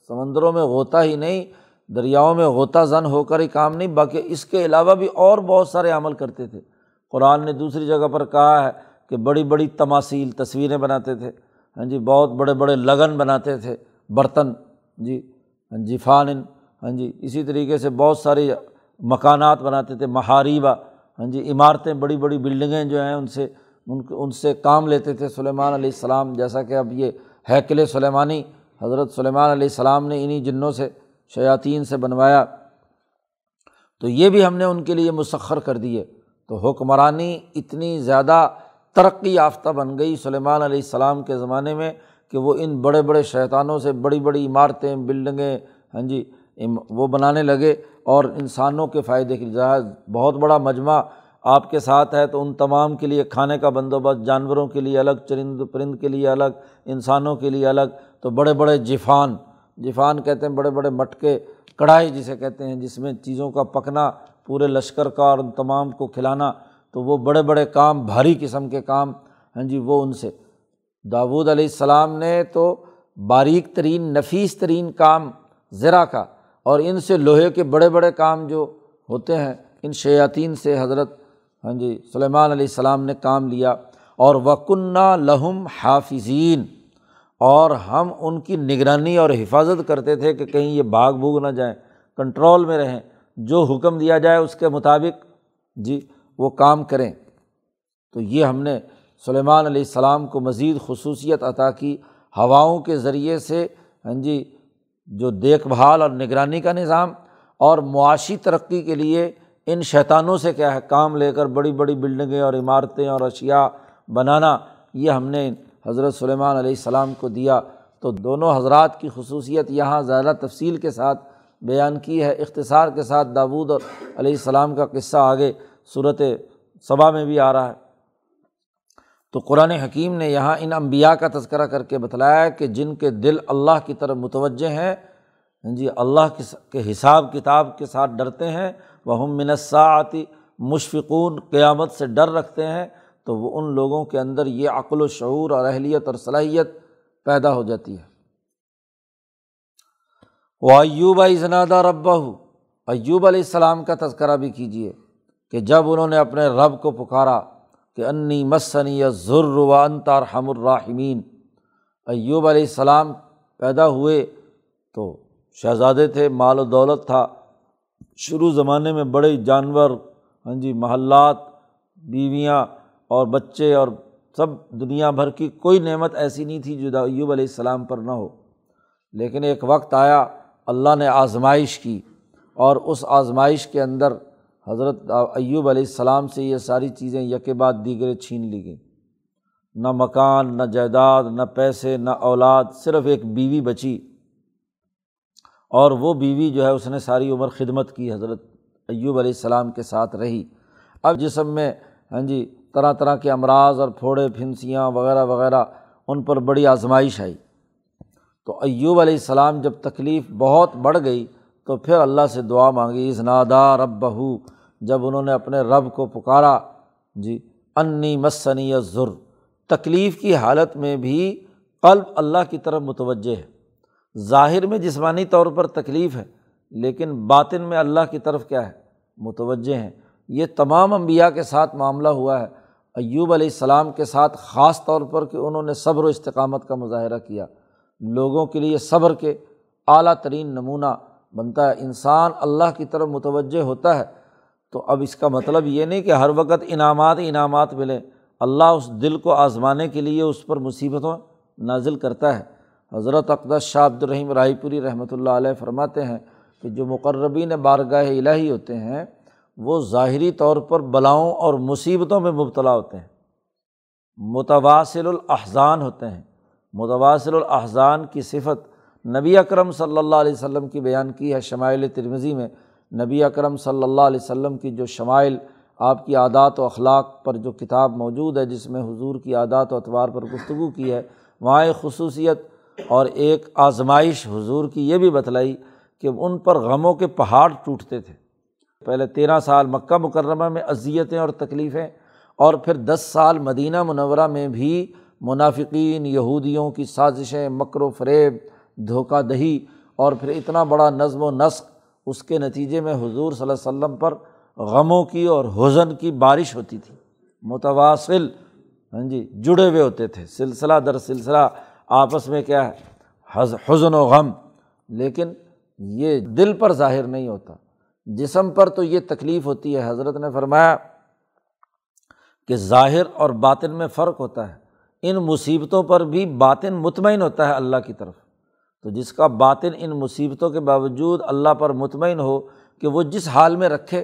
سمندروں میں غوطہ ہی نہیں، دریاؤں میں غوطہ زن ہو کر ہی کام نہیں، باقی اس کے علاوہ بھی اور بہت سارے عمل کرتے تھے۔ قرآن نے دوسری جگہ پر کہا ہے کہ بڑی بڑی تماثیل، تصویریں بناتے تھے۔ ہاں جی بہت بڑے بڑے لگن بناتے تھے، برتن جی ہاں جی فان ہاں جی اسی طریقے سے بہت ساری مکانات بناتے تھے محاریبہ ہاں جی عمارتیں، بڑی بڑی بلڈنگیں جو ہیں، ان سے، ان ان سے کام لیتے تھے سلیمان علیہ السلام۔ جیسا کہ اب یہ ہیکل سلیمانی حضرت سلیمان علیہ السلام نے انہیں جنوں سے شیاطین سے بنوایا۔ تو یہ بھی ہم نے ان کے لیے مسخر کر دیے۔ تو حکمرانی اتنی زیادہ ترقی یافتہ بن گئی سلیمان علیہ السلام کے زمانے میں کہ وہ ان بڑے بڑے شیطانوں سے بڑی بڑی عمارتیں، بلڈنگیں ہاں جی وہ بنانے لگے اور انسانوں کے فائدے کی جائز بہت بڑا مجمع آپ کے ساتھ ہے تو ان تمام کے لیے کھانے کا بندوبست، جانوروں کے لیے الگ، چرند، پرند کے لیے الگ، انسانوں کے لیے الگ۔ تو بڑے بڑے جفان جفان کہتے ہیں بڑے بڑے مٹکے، کڑھائی جسے کہتے ہیں، جس میں چیزوں کا پکنا، پورے لشکر کا اور ان تمام کو کھلانا۔ تو وہ بڑے بڑے کام، بھاری قسم کے کام ہیں جی وہ ان سے۔ داود علیہ السلام نے تو باریک ترین، نفیس ترین کام ذرا کا۔ اور ان سے لوہے کے بڑے بڑے کام جو ہوتے ہیں، ان شیاطین سے حضرت ہاں جی سلیمان علیہ السلام نے کام لیا اور وکنہ لہم حافظین اور ہم ان کی نگرانی اور حفاظت کرتے تھے کہ کہیں یہ بھاگ بھوگ نہ جائیں، کنٹرول میں رہیں، جو حکم دیا جائے اس کے مطابق جی وہ کام کریں۔ تو یہ ہم نے سلیمان علیہ السلام کو مزید خصوصیت عطا کی ہواؤں کے ذریعے سے ہاں جی جو دیکھ بھال اور نگرانی کا نظام اور معاشی ترقی کے لیے ان شیطانوں سے کیا ہے، کام لے کر بڑی بڑی بلڈنگیں اور عمارتیں اور اشیا بنانا، یہ ہم نے حضرت سلیمان علیہ السلام کو دیا۔ تو دونوں حضرات کی خصوصیت یہاں زیادہ تفصیل کے ساتھ بیان کی ہے۔ اختصار کے ساتھ داود اور علیہ السلام کا قصہ آگے صورت صبا میں بھی آ رہا ہے۔ تو قرآن حکیم نے یہاں ان انبیاء کا تذکرہ کر کے بتلایا کہ جن کے دل اللہ کی طرف متوجہ ہیں ہاں جی اللہ کے حساب کتاب کے ساتھ ڈرتے ہیں وہ ہم منصاعتی مشفقون قیامت سے ڈر رکھتے ہیں، تو وہ ان لوگوں کے اندر یہ عقل و شعور اور اہلیت اور صلاحیت پیدا ہو جاتی ہے۔ وہ ایوب ازنادہ ربا ایوب علیہ السلام کا تذکرہ بھی کیجیے کہ جب انہوں نے اپنے رب کو پکارا کہ انی مسنی یا ضر و انتار ہم الرحمین ایوب علیہ السلام پیدا ہوئے تو شہزادے تھے، مال و دولت تھا شروع زمانے میں بڑے جانور ہاں جی محلات، بیویاں اور بچے اور سب دنیا بھر کی کوئی نعمت ایسی نہیں تھی جو ایوب علیہ السلام پر نہ ہو۔ لیکن ایک وقت آیا اللہ نے آزمائش کی اور اس آزمائش کے اندر حضرت ایوب علیہ السلام سے یہ ساری چیزیں یک بعد دیگر چھین لی گئیں۔ نہ مکان، نہ جائیداد، نہ پیسے، نہ اولاد، صرف ایک بیوی بچی۔ اور وہ بیوی جو ہے اس نے ساری عمر خدمت کی حضرت ایوب علیہ السلام کے ساتھ رہی۔ اب جسم میں ہاں جی طرح طرح کے امراض اور پھوڑے، پھنسیاں وغیرہ وغیرہ، ان پر بڑی آزمائش آئی۔ تو ایوب علیہ السلام جب تکلیف بہت بڑھ گئی، تو پھر اللہ سے دعا مانگی اس نادا رب بہو جب انہوں نے اپنے رب کو پکارا جی انی مسنی ضر تکلیف کی حالت میں بھی قلب اللہ کی طرف متوجہ ہے۔ ظاہر میں جسمانی طور پر تکلیف ہے، لیکن باطن میں اللہ کی طرف کیا ہے؟ متوجہ ہیں۔ یہ تمام انبیاء کے ساتھ معاملہ ہوا ہے۔ ایوب علیہ السلام کے ساتھ خاص طور پر کہ انہوں نے صبر و استقامت کا مظاہرہ کیا۔ لوگوں کے لیے صبر کے اعلیٰ ترین نمونہ بنتا ہے۔ انسان اللہ کی طرف متوجہ ہوتا ہے۔ تو اب اس کا مطلب یہ نہیں کہ ہر وقت انعامات انعامات ملیں۔ اللہ اس دل کو آزمانے کے لیے اس پر مصیبتوں نازل کرتا ہے۔ حضرت اقدس شاہ عبد الرحیم رائے پوری رحمۃ اللہ علیہ فرماتے ہیں کہ جو مقربین بارگاہ الہی ہوتے ہیں، وہ ظاہری طور پر بلاؤں اور مصیبتوں میں مبتلا ہوتے ہیں۔ متواصل الاحزان ہوتے ہیں۔ متواصل الاحزان کی صفت نبی اکرم صلی اللہ علیہ وسلم کی بیان کی ہے۔ شمائل ترمزی میں نبی اکرم صلی اللہ علیہ وسلم کی جو شمائل، آپ کی عادات و اخلاق پر جو کتاب موجود ہے، جس میں حضور کی عادات و اطوار پر گفتگو کی ہے، وہاں ایک خصوصیت اور ایک آزمائش حضور کی یہ بھی بتلائی کہ ان پر غموں کے پہاڑ ٹوٹتے تھے۔ پہلے تیرہ سال مکہ مکرمہ میں اذیتیں اور تکلیفیں اور پھر دس سال مدینہ منورہ میں بھی منافقین، یہودیوں کی سازشیں، مکر و فریب، دھوکہ دہی اور پھر اتنا بڑا نظم و نسق اس کے نتیجے میں حضور صلی اللہ علیہ وسلم پر غموں کی اور حزن کی بارش ہوتی تھی۔ متواصل ہاں جی جڑے ہوئے ہوتے تھے۔ سلسلہ در سلسلہ آپس میں کیا ہے؟ حزن و غم۔ لیکن یہ دل پر ظاہر نہیں ہوتا۔ جسم پر تو یہ تکلیف ہوتی ہے۔ حضرت نے فرمایا کہ ظاہر اور باطن میں فرق ہوتا ہے۔ ان مصیبتوں پر بھی باطن مطمئن ہوتا ہے اللہ کی طرف۔ تو جس کا باطن ان مصیبتوں کے باوجود اللہ پر مطمئن ہو کہ وہ جس حال میں رکھے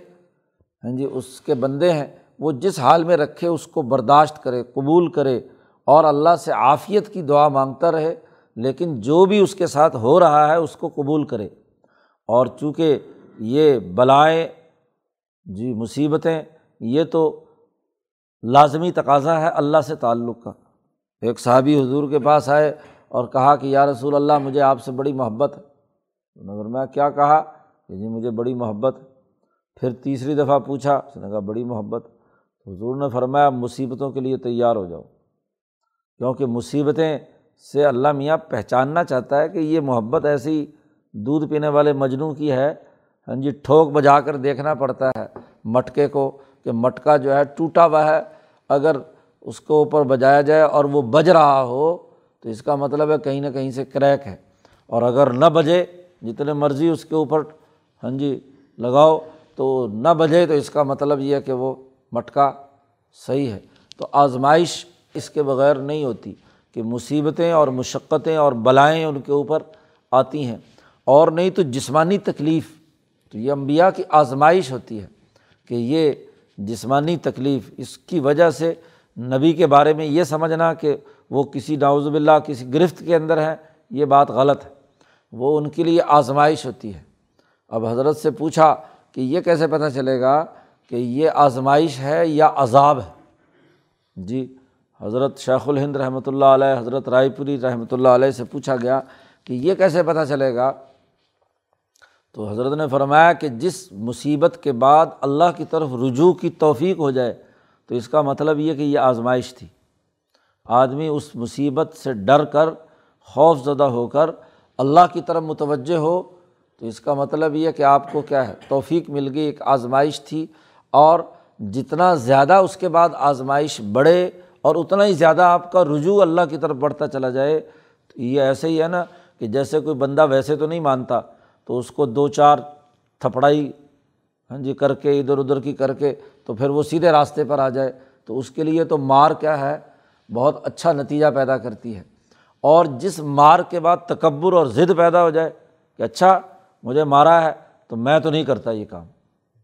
ہاں جی اس کے بندے ہیں، وہ جس حال میں رکھے، اس کو برداشت کرے، قبول کرے۔ اور اللہ سے عافیت کی دعا مانگتا رہے، لیکن جو بھی اس کے ساتھ ہو رہا ہے، اس کو قبول کرے۔ اور چونکہ یہ بلائیں جی مصیبتیں، یہ تو لازمی تقاضا ہے اللہ سے تعلق کا۔ ایک صحابی حضور کے پاس آئے اور کہا کہ یا رسول اللہ، مجھے آپ سے بڑی محبت ہے۔ میں کیا کہا؟ کہ جی مجھے بڑی محبت پھر تیسری دفعہ پوچھا، اس نے کہا، بڑی محبت۔ حضور نے فرمایا، مصیبتوں کے لیے تیار ہو جاؤ۔ کیونکہ مصیبتیں سے اللہ میاں پہچاننا چاہتا ہے کہ یہ محبت ایسی دودھ پینے والے مجنو کی ہے۔ ہاں جی ٹھوک بجا کر دیکھنا پڑتا ہے مٹکے کو کہ مٹکا جو ہے ٹوٹا ہوا ہے۔ اگر اس کو اوپر بجایا جائے اور وہ بج رہا ہو تو اس کا مطلب ہے کہیں نہ کہیں سے کریک ہے۔ اور اگر نہ بجے، جتنے مرضی اس کے اوپر ہاں جی لگاؤ تو نہ بجے تو اس کا مطلب یہ ہے کہ وہ مٹکا صحیح ہے۔ تو آزمائش اس کے بغیر نہیں ہوتی کہ مصیبتیں اور مشقتیں اور بلائیں ان کے اوپر آتی ہیں۔ اور نہیں تو جسمانی تکلیف، تو یہ امبیا کی آزمائش ہوتی ہے کہ یہ جسمانی تکلیف، اس کی وجہ سے نبی کے بارے میں یہ سمجھنا کہ وہ کسی ناوز باللہ، کسی گرفت کے اندر ہے یہ بات غلط ہے۔ وہ ان کے لیے آزمائش ہوتی ہے۔ اب حضرت سے پوچھا کہ یہ کیسے پتہ چلے گا کہ یہ آزمائش ہے یا عذاب ہے؟ جی حضرت شیخ الہند رحمۃ اللہ علیہ، حضرت رائے پوری رحمۃ اللہ علیہ سے پوچھا گیا کہ یہ کیسے پتہ چلے گا؟ تو حضرت نے فرمایا کہ جس مصیبت کے بعد اللہ کی طرف رجوع کی توفیق ہو جائے، تو اس کا مطلب یہ کہ یہ آزمائش تھی۔ آدمی اس مصیبت سے ڈر کر، خوف زدہ ہو کر اللہ کی طرف متوجہ ہو، تو اس کا مطلب یہ کہ آپ کو کیا ہے؟ توفیق مل گئی، ایک آزمائش تھی اور جتنا زیادہ اس کے بعد آزمائش بڑھے اور اتنا ہی زیادہ آپ کا رجوع اللہ کی طرف بڑھتا چلا جائے، تو یہ ایسے ہی ہے نا کہ جیسے کوئی بندہ ویسے تو نہیں مانتا، تو اس کو دو چار تھپڑائی ہاں جی کر کے، ادھر ادھر کی کر کے، تو پھر وہ سیدھے راستے پر آ جائے۔ تو اس کے لیے تو مار کیا ہے، بہت اچھا نتیجہ پیدا کرتی ہے۔ اور جس مار کے بعد تکبر اور ضد پیدا ہو جائے کہ اچھا مجھے مارا ہے، تو میں تو نہیں کرتا یہ کام۔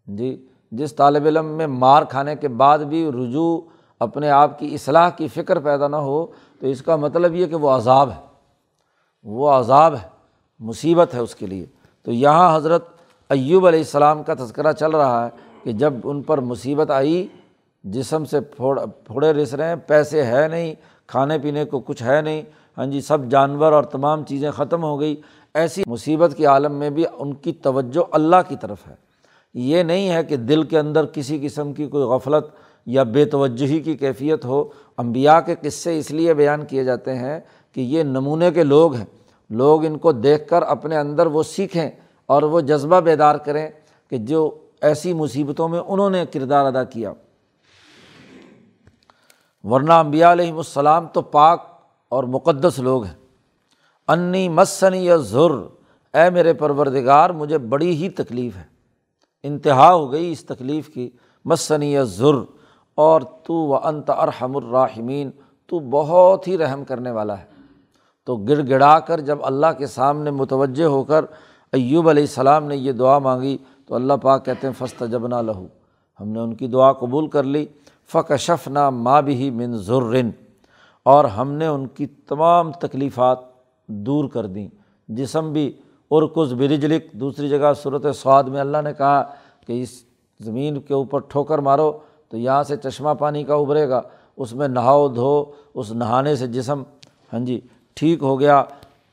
جی جس طالب علم میں مار کھانے کے بعد بھی رجوع اپنے آپ کی اصلاح کی فکر پیدا نہ ہو، تو اس کا مطلب یہ کہ وہ عذاب ہے۔ وہ عذاب ہے، مصیبت ہے اس کے لیے۔ تو یہاں حضرت ایوب علیہ السلام کا تذکرہ چل رہا ہے کہ جب ان پر مصیبت آئی، جسم سے پھوڑ، پھوڑے رس رہے ہیں، پیسے ہے نہیں، کھانے پینے کو کچھ ہے نہیں ہاں جی سب جانور اور تمام چیزیں ختم ہو گئی۔ ایسی مصیبت کے عالم میں بھی ان کی توجہ اللہ کی طرف ہے۔ یہ نہیں ہے کہ دل کے اندر کسی قسم کی کوئی غفلت یا بے توجہی کی کیفیت ہو امبیا کے قصے اس لیے بیان کیے جاتے ہیں کہ یہ نمونے کے لوگ ہیں۔ لوگ ان کو دیکھ کر اپنے اندر وہ سیکھیں اور وہ جذبہ بیدار کریں کہ جو ایسی مصیبتوں میں انہوں نے کردار ادا کیا۔ ورنہ امبیا علیہم السلام تو پاک اور مقدس لوگ ہیں۔ انی مسنی یا ظر اے میرے پروردگار، مجھے بڑی ہی تکلیف ہے۔ انتہا ہو گئی اس تکلیف کی۔ مسنی یا ظر اور تو و انت ارحم الراحمین، تو بہت ہی رحم کرنے والا ہے۔ تو گڑ گڑا کر جب اللہ کے سامنے متوجہ ہو کر ایوب علیہ السلام نے یہ دعا مانگی، تو اللہ پاک کہتے ہیں فسط جبنا لہو ہم نے ان کی دعا قبول کر لی۔ فق شف نا ماں بھی من ذرن۔ اور ہم نے ان کی تمام تکلیفات دور کر دیں۔ جسم بھی ارکز برجلک۔ دوسری جگہ صورت سعاد میں اللہ نے کہا کہ اس زمین کے اوپر ٹھوکر مارو۔ تو یہاں سے چشمہ پانی کا ابھرے گا، اس میں نہاؤ، دھو، اس نہانے سے جسم ہاں جی ٹھیک ہو گیا،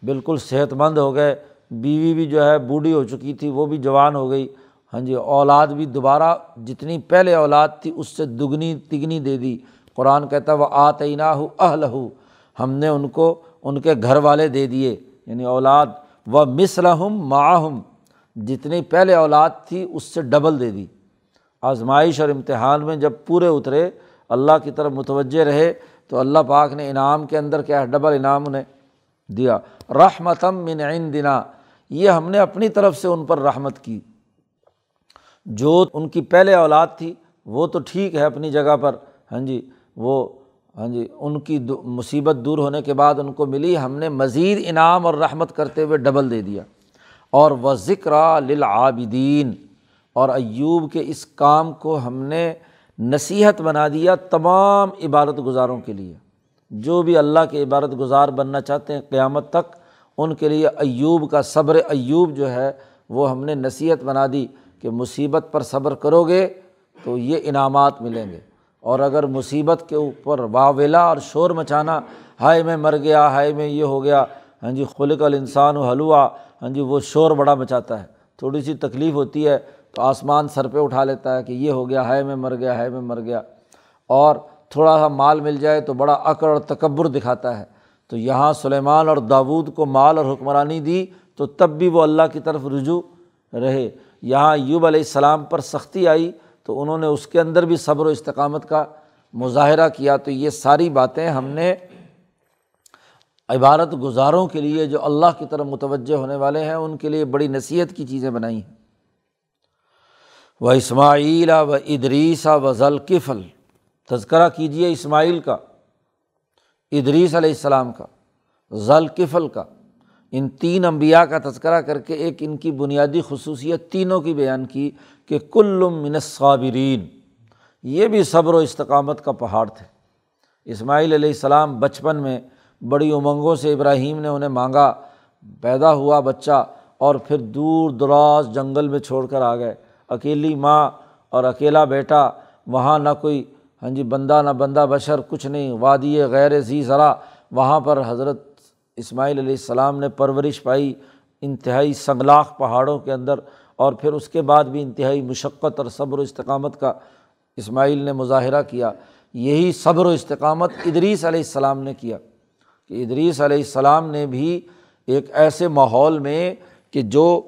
بالکل صحت مند ہو گئے، بیوی بھی جو ہے بوڑھی ہو چکی تھی، وہ بھی جوان ہو گئی ہاں جی اولاد بھی دوبارہ جتنی پہلے اولاد تھی، اس سے دگنی، تگنی دے دی۔ قرآن کہتا وہ آتعینہ ہو اہل ہو ہم نے ان کو، ان کے گھر والے دے دیے یعنی اولاد و مصلحم معاہم جتنی پہلے اولاد تھی، اس سے ڈبل دے دی۔ آزمائش اور امتحان میں جب پورے اترے، اللہ کی طرف متوجہ رہے، تو اللہ پاک نے انعام کے اندر کیا، ڈبل انعام انہیں دیا۔ رحمتم من عندنا، یہ ہم نے اپنی طرف سے ان پر رحمت کی۔ جو ان کی پہلے اولاد تھی، وہ تو ٹھیک ہے اپنی جگہ پر۔ ہاں جی وہ ہاں جی ان کی مصیبت دور ہونے کے بعد ان کو ملی، ہم نے مزید انعام اور رحمت کرتے ہوئے ڈبل دے دیا۔ اور وہ ذکر للعابدین اور ایوب کے اس کام کو ہم نے نصیحت بنا دیا تمام عبادت گزاروں کے لیے۔ جو بھی اللہ کے عبادت گزار بننا چاہتے ہیں قیامت تک، ان کے لیے ایوب کا صبر ایوب جو ہے، وہ ہم نے نصیحت بنا دی کہ مصیبت پر صبر کرو گے تو یہ انعامات ملیں گے۔ اور اگر مصیبت کے اوپر واویلا اور شور مچانا، ہائے میں مر گیا، ہائے میں یہ ہو گیا ہاں جی خلق الانسان و حلوہ ہاں جی وہ شور بڑا مچاتا ہے، تھوڑی سی تکلیف ہوتی ہے تو آسمان سر پہ اٹھا لیتا ہے کہ یہ ہو گیا، ہائے میں مر گیا، ہائے میں مر گیا۔ اور تھوڑا سا مال مل جائے تو بڑا عقر اور تکبر دکھاتا ہے۔ تو یہاں سلیمان اور داود کو مال اور حکمرانی دی تو تب بھی وہ اللہ کی طرف رجوع رہے۔ یہاں یوب علیہ السلام پر سختی آئی تو انہوں نے اس کے اندر بھی صبر و استقامت کا مظاہرہ کیا۔ تو یہ ساری باتیں ہم نے عبارت گزاروں کے لیے جو اللہ کی طرف متوجہ ہونے والے ہیں، ان کے لیے بڑی نصیحت کی چیزیں بنائی ہیں۔ وہ اسماعیل و ادریسا و ذلقفل تذکرہ کیجیے اسماعیل کا، ادریس علیہ السلام کا ذلقفل کا۔ ان تین انبیاء کا تذکرہ کر کے ایک ان کی بنیادی خصوصیت تینوں کی بیان کی کہ کل من صابرین یہ بھی صبر و استقامت کا پہاڑ تھے۔ اسماعیل علیہ السلام بچپن میں بڑی امنگوں سے ابراہیم نے انہیں مانگا، پیدا ہوا بچہ اور پھر دور دراز جنگل میں چھوڑ کر آ گئے۔ اکیلی ماں اور اکیلا بیٹا، وہاں نہ کوئی ہاں جی بندہ نہ بندہ، بشر کچھ نہیں، وادی غیر ذی ذرا۔ وہاں پر حضرت اسماعیل علیہ السلام نے پرورش پائی انتہائی سنگلاخ پہاڑوں کے اندر، اور پھر اس کے بعد بھی انتہائی مشقت اور صبر و استقامت کا اسماعیل نے مظاہرہ کیا۔ یہی صبر و استقامت ادریس علیہ السلام نے کیا۔ کہ ادریس علیہ السلام نے بھی ایک ایسے ماحول میں کہ جو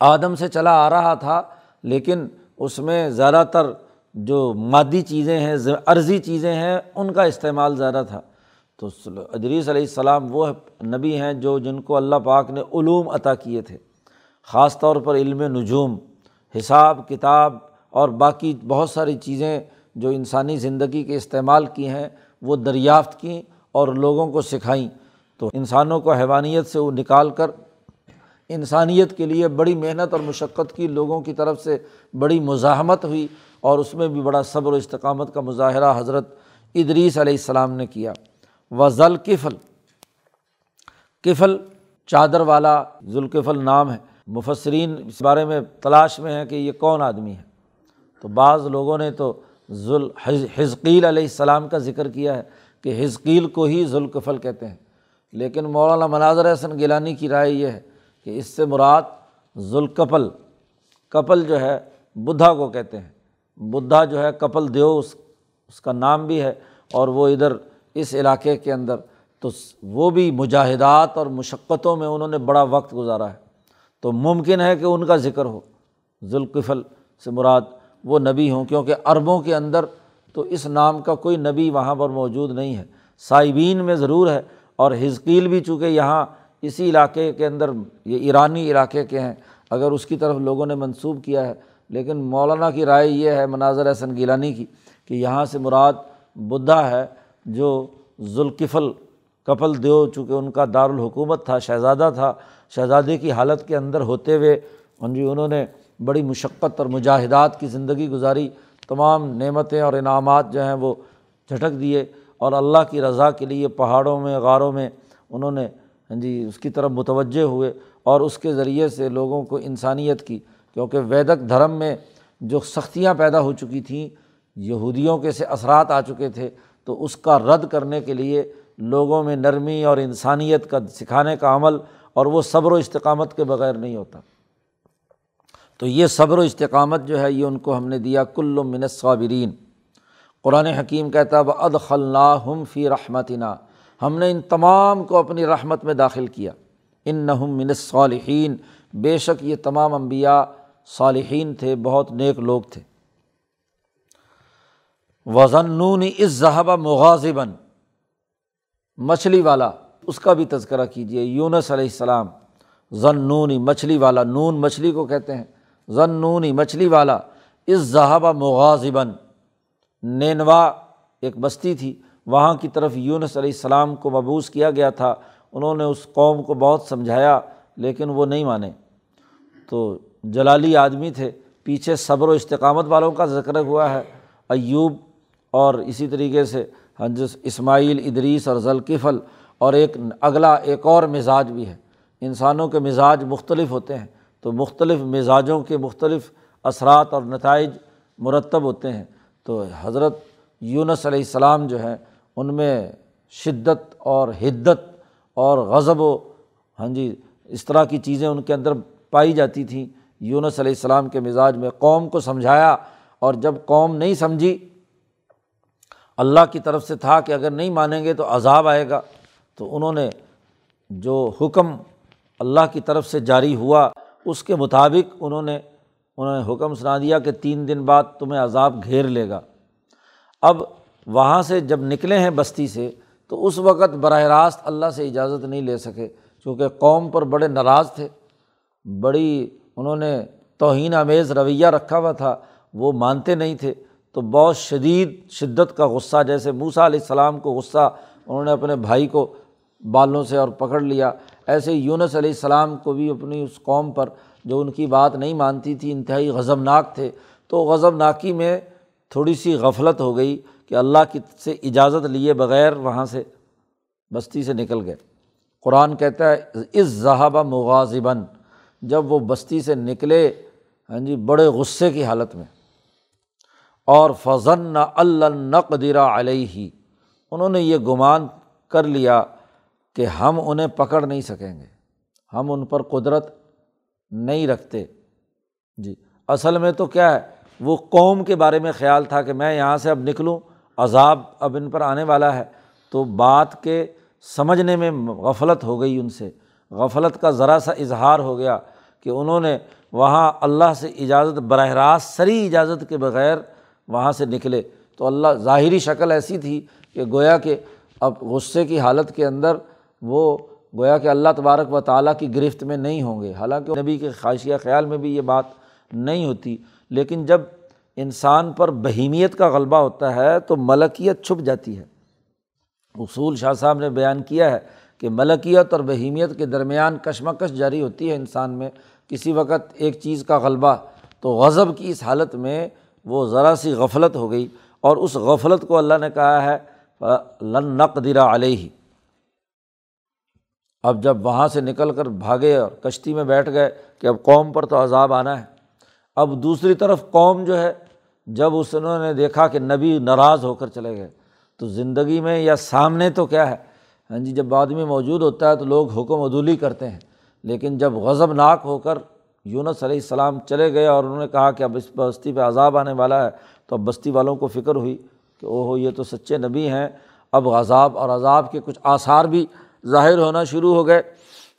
آدم سے چلا آ رہا تھا، لیکن اس میں زیادہ تر جو مادی چیزیں ہیں عرضی چیزیں ہیں، ان کا استعمال زیادہ تھا۔ تو ادریس علیہ السلام وہ نبی ہیں جو جن کو اللہ پاک نے علوم عطا کیے تھے۔ خاص طور پر علم نجوم، حساب، کتاب اور باقی بہت ساری چیزیں جو انسانی زندگی کے استعمال کی ہیں، وہ دریافت کیں اور لوگوں کو سکھائیں۔ تو انسانوں کو حیوانیت سے وہ نکال کر انسانیت کے لیے بڑی محنت اور مشقت کی لوگوں کی طرف سے بڑی مزاحمت ہوئی اور اس میں بھی بڑا صبر و استقامت کا مظاہرہ حضرت ادریس علیہ السلام نے کیا۔ و ذل کفل کفل چادر والا ذوالکفل نام ہے۔ مفسرین اس بارے میں تلاش میں ہے کہ یہ کون آدمی ہے۔ تو بعض لوگوں نے تو ذوال حزقیل علیہ السلام کا ذکر کیا ہے کہ حزقیل کو ہی ذوالکفل کہتے ہیں۔ لیکن مولانا مناظر حسن گیلانی کی رائے یہ ہے کہ اس سے مراد ذوالکپل، کپل جو ہے بدھا کو کہتے ہیں۔ بدھا جو ہے کپل دیو، اس اس کا نام بھی ہے اور وہ ادھر اس علاقے کے اندر، تو وہ بھی مجاہدات اور مشقتوں میں انہوں نے بڑا وقت گزارا ہے۔ تو ممکن ہے کہ ان کا ذکر ہو۔ ذوالقفل سے مراد وہ نبی ہوں، کیونکہ عربوں کے اندر تو اس نام کا کوئی نبی وہاں پر موجود نہیں ہے۔ صائبین میں ضرور ہے اور حزقیل بھی چونکہ یہاں اسی علاقے کے اندر، یہ ایرانی علاقے کے ہیں، اگر اس کی طرف لوگوں نے منسوب کیا ہے۔ لیکن مولانا کی رائے یہ ہے، مناظر حسن گیلانی کی، کہ یہاں سے مراد بدھا ہے، جو ذوالکفل کپل دیو، چونکہ ان کا دارالحکومت تھا، شہزادہ تھا شہزادے کی حالت کے اندر ہوتے ہوئے ہاں جی انہوں نے بڑی مشقت اور مجاہدات کی زندگی گزاری۔ تمام نعمتیں اور انعامات جو ہیں، وہ جھٹک دیے۔ اور اللہ کی رضا کے لیے پہاڑوں میں، غاروں میں انہوں نے ہاں جی اس کی طرف متوجہ ہوئے اور اس کے ذریعے سے لوگوں کو انسانیت کی، کیونکہ ویدک دھرم میں جو سختیاں پیدا ہو چکی تھیں، یہودیوں کے سے اثرات آ چکے تھے، تو اس کا رد کرنے کے لیے لوگوں میں نرمی اور انسانیت کا سکھانے کا عمل اور وہ صبر و استقامت کے بغیر نہیں ہوتا۔ تو یہ صبر و استقامت جو ہے، یہ ان کو ہم نے دیا کل من صابرین قرآن حکیم کہتا ہے اد خلّہ فی رحمتنا ہم نے ان تمام کو اپنی رحمت میں داخل کیا۔ ان نہم من صالحین بے شک یہ تمام انبیاء صالحین تھے، بہت نیک لوگ تھے۔ وزن اس ذہبہ مغازباً مچھلی والا، اس کا بھی تذکرہ کیجیے یونس علیہ السلام ضنونی مچھلی والا، نون مچھلی کو کہتے ہیں۔ ضنونی مچھلی والا اس ذہبہ مغازباً نینوا، ایک بستی تھی۔ وہاں کی طرف یونس علیہ السلام کو مبوس کیا گیا تھا، انہوں نے اس قوم کو بہت سمجھایا، لیکن وہ نہیں مانے۔ تو جلالی آدمی تھے، پیچھے صبر و استقامت والوں کا ذکر ہوا ہے۔ ایوب اور اسی طریقے سے حجس اسماعیل، ادریس اور ذلقفل اور ایک اگلا ایک اور مزاج بھی ہے۔ انسانوں کے مزاج مختلف ہوتے ہیں، تو مختلف مزاجوں کے مختلف اثرات اور نتائج مرتب ہوتے ہیں۔ تو حضرت یونس علیہ السلام جو ہے ان میں شدت اور حدت اور غضب و ہاں جی اس طرح کی چیزیں ان کے اندر پائی جاتی تھیں۔ یونس علیہ السلام کے مزاج میں قوم کو سمجھایا اور جب قوم نہیں سمجھی، اللہ کی طرف سے تھا کہ اگر نہیں مانیں گے تو عذاب آئے گا۔ تو انہوں نے جو حکم اللہ کی طرف سے جاری ہوا، اس کے مطابق انہوں نے انہوں نے حکم سنا دیا کہ تین دن بعد تمہیں عذاب گھیر لے گا۔ اب وہاں سے جب نکلے ہیں بستی سے، تو اس وقت براہ راست اللہ سے اجازت نہیں لے سکے، چونکہ قوم پر بڑے ناراض تھے۔ بڑی، انہوں نے توہین آمیز رویہ رکھا ہوا تھا، وہ مانتے نہیں تھے۔ تو بہت شدید شدت کا غصہ، جیسے موسا علیہ السلام کو غصہ، انہوں نے اپنے بھائی کو بالوں سے اور پکڑ لیا۔ ایسے یونس علیہ السلام کو بھی اپنی اس قوم پر، جو ان کی بات نہیں مانتی تھی، انتہائی غضب ناک تھے۔ تو غضب ناکی میں تھوڑی سی غفلت ہو گئی۔ کہ اللہ کی سے اجازت لیے بغیر وہاں سے بستی سے نکل گئے۔ قرآن کہتا ہے اس ذہابہ مغازباً جب وہ بستی سے نکلے ہاں جی بڑے غصے کی حالت میں۔ اور فضن نہ النقدرا علیہ ہی انہوں نے یہ گمان کر لیا کہ ہم انہیں پکڑ نہیں سکیں گے۔ ہم ان پر قدرت نہیں رکھتے۔ جی اصل میں تو کیا ہے، وہ قوم کے بارے میں خیال تھا کہ میں یہاں سے اب نکلوں عذاب اب ان پر آنے والا ہے، تو بات کے سمجھنے میں غفلت ہو گئی ان سے۔ غفلت کا ذرا سا اظہار ہو گیا کہ انہوں نے وہاں اللہ سے اجازت، براہ راست سری اجازت کے بغیر وہاں سے نکلے۔ تو اللہ ظاہری شکل ایسی تھی کہ گویا کہ اب غصے کی حالت کے اندر وہ گویا کہ اللہ تبارک و تعالیٰ کی گرفت میں نہیں ہوں گے۔ حالانکہ نبی کے خواہشیہ خیال میں بھی یہ بات نہیں ہوتی، لیکن جب انسان پر بہیمیت کا غلبہ ہوتا ہے تو ملکیت چھپ جاتی ہے۔ اصول شاہ صاحب نے بیان کیا ہے کہ ملکیت اور بہیمیت کے درمیان کشمکش جاری ہوتی ہے انسان میں۔ کسی وقت ایک چیز کا غلبہ تو غضب کی اس حالت میں وہ ذرا سی غفلت ہو گئی اور اس غفلت کو اللہ نے کہا ہے لن نقدرا علیہ اب جب وہاں سے نکل کر بھاگے اور کشتی میں بیٹھ گئے کہ اب قوم پر تو عذاب آنا ہے۔ اب دوسری طرف قوم جو ہے جب اس انہوں نے دیکھا کہ نبی ناراض ہو کر چلے گئے، تو زندگی میں یا سامنے تو کیا ہے؟ ہاں جی جب آدمی موجود ہوتا ہے تو لوگ حکم عدولی کرتے ہیں، لیکن جب غضب ناک ہو کر یونس علیہ السلام چلے گئے اور انہوں نے کہا کہ اب اس بستی پہ عذاب آنے والا ہے، تو اب بستی والوں کو فکر ہوئی کہ او ہو یہ تو سچے نبی ہیں، اب عذاب اور عذاب کے کچھ آثار بھی ظاہر ہونا شروع ہو گئے۔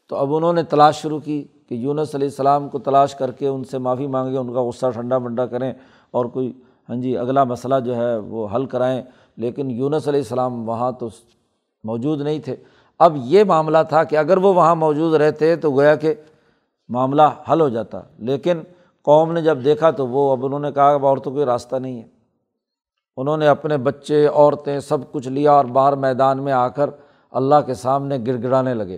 تو اب انہوں نے تلاش شروع کی کہ یونس علیہ السلام کو تلاش کر کے ان سے معافی مانگیں ان کا غصہ ٹھنڈا منڈا کریں۔ اور کوئی ہاں جی اگلا مسئلہ جو ہے وہ حل کرائیں۔ لیکن یونس علیہ السلام وہاں تو موجود نہیں تھے۔ اب یہ معاملہ تھا کہ اگر وہ وہاں موجود رہتے تو گویا کہ معاملہ حل ہو جاتا۔ لیکن قوم نے جب دیکھا تو وہ، اب انہوں نے کہا اب اور تو کوئی راستہ نہیں ہے۔ انہوں نے اپنے بچے، عورتیں سب کچھ لیا اور باہر میدان میں آ کر اللہ کے سامنے گر گڑانے لگے۔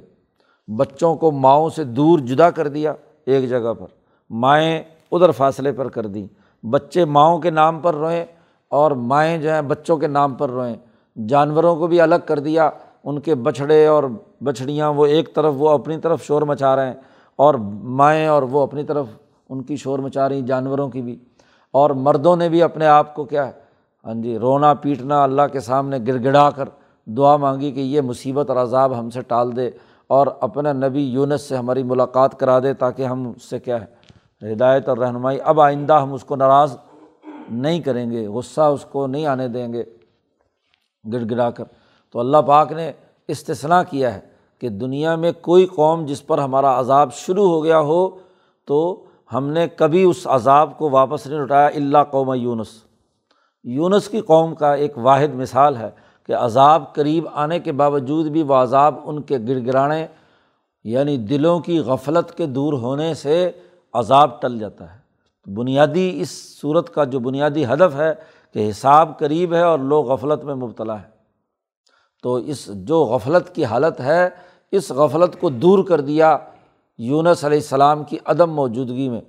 بچوں کو ماؤں سے دور جدا کر دیا ایک جگہ پر۔ مائیں ادھر فاصلے پر کر دیں۔ بچے ماؤں کے نام پر روئیں اور مائیں جو ہیں بچوں کے نام پر روئیں۔ جانوروں کو بھی الگ کر دیا، ان کے بچھڑے اور بچھڑیاں وہ ایک طرف وہ اپنی طرف شور مچا رہے ہیں اور مائیں اور وہ اپنی طرف ان کی شور مچا رہی جانوروں کی بھی۔ اور مردوں نے بھی اپنے آپ کو کیا ہے ہاں جی رونا پیٹنا اللہ کے سامنے گر گڑا کر دعا مانگی کہ یہ مصیبت اور عذاب ہم سے ٹال دے اور اپنا نبی یونس سے ہماری ملاقات کرا دے تاکہ ہم اس سے کیا ہے ہدایت اور رہنمائی اب آئندہ ہم اس کو ناراض نہیں کریں گے، غصہ اس کو نہیں آنے دیں گے، گڑ گڑا کر۔ تو اللہ پاک نے استثنا کیا ہے کہ دنیا میں کوئی قوم جس پر ہمارا عذاب شروع ہو گیا ہو، تو ہم نے کبھی اس عذاب کو واپس نہیں لٹایا اللہ قوم یونس۔ یونس کی قوم کا ایک واحد مثال ہے کہ عذاب قریب آنے کے باوجود بھی وہ عذاب ان کے گر گرانے یعنی دلوں کی غفلت کے دور ہونے سے عذاب ٹل جاتا ہے۔ بنیادی اس صورت کا جو بنیادی ہدف ہے کہ حساب قریب ہے اور لوگ غفلت میں مبتلا ہے تو اس جو غفلت کی حالت ہے، اس غفلت کو دور کر دیا یونس علیہ السلام کی عدم موجودگی میں۔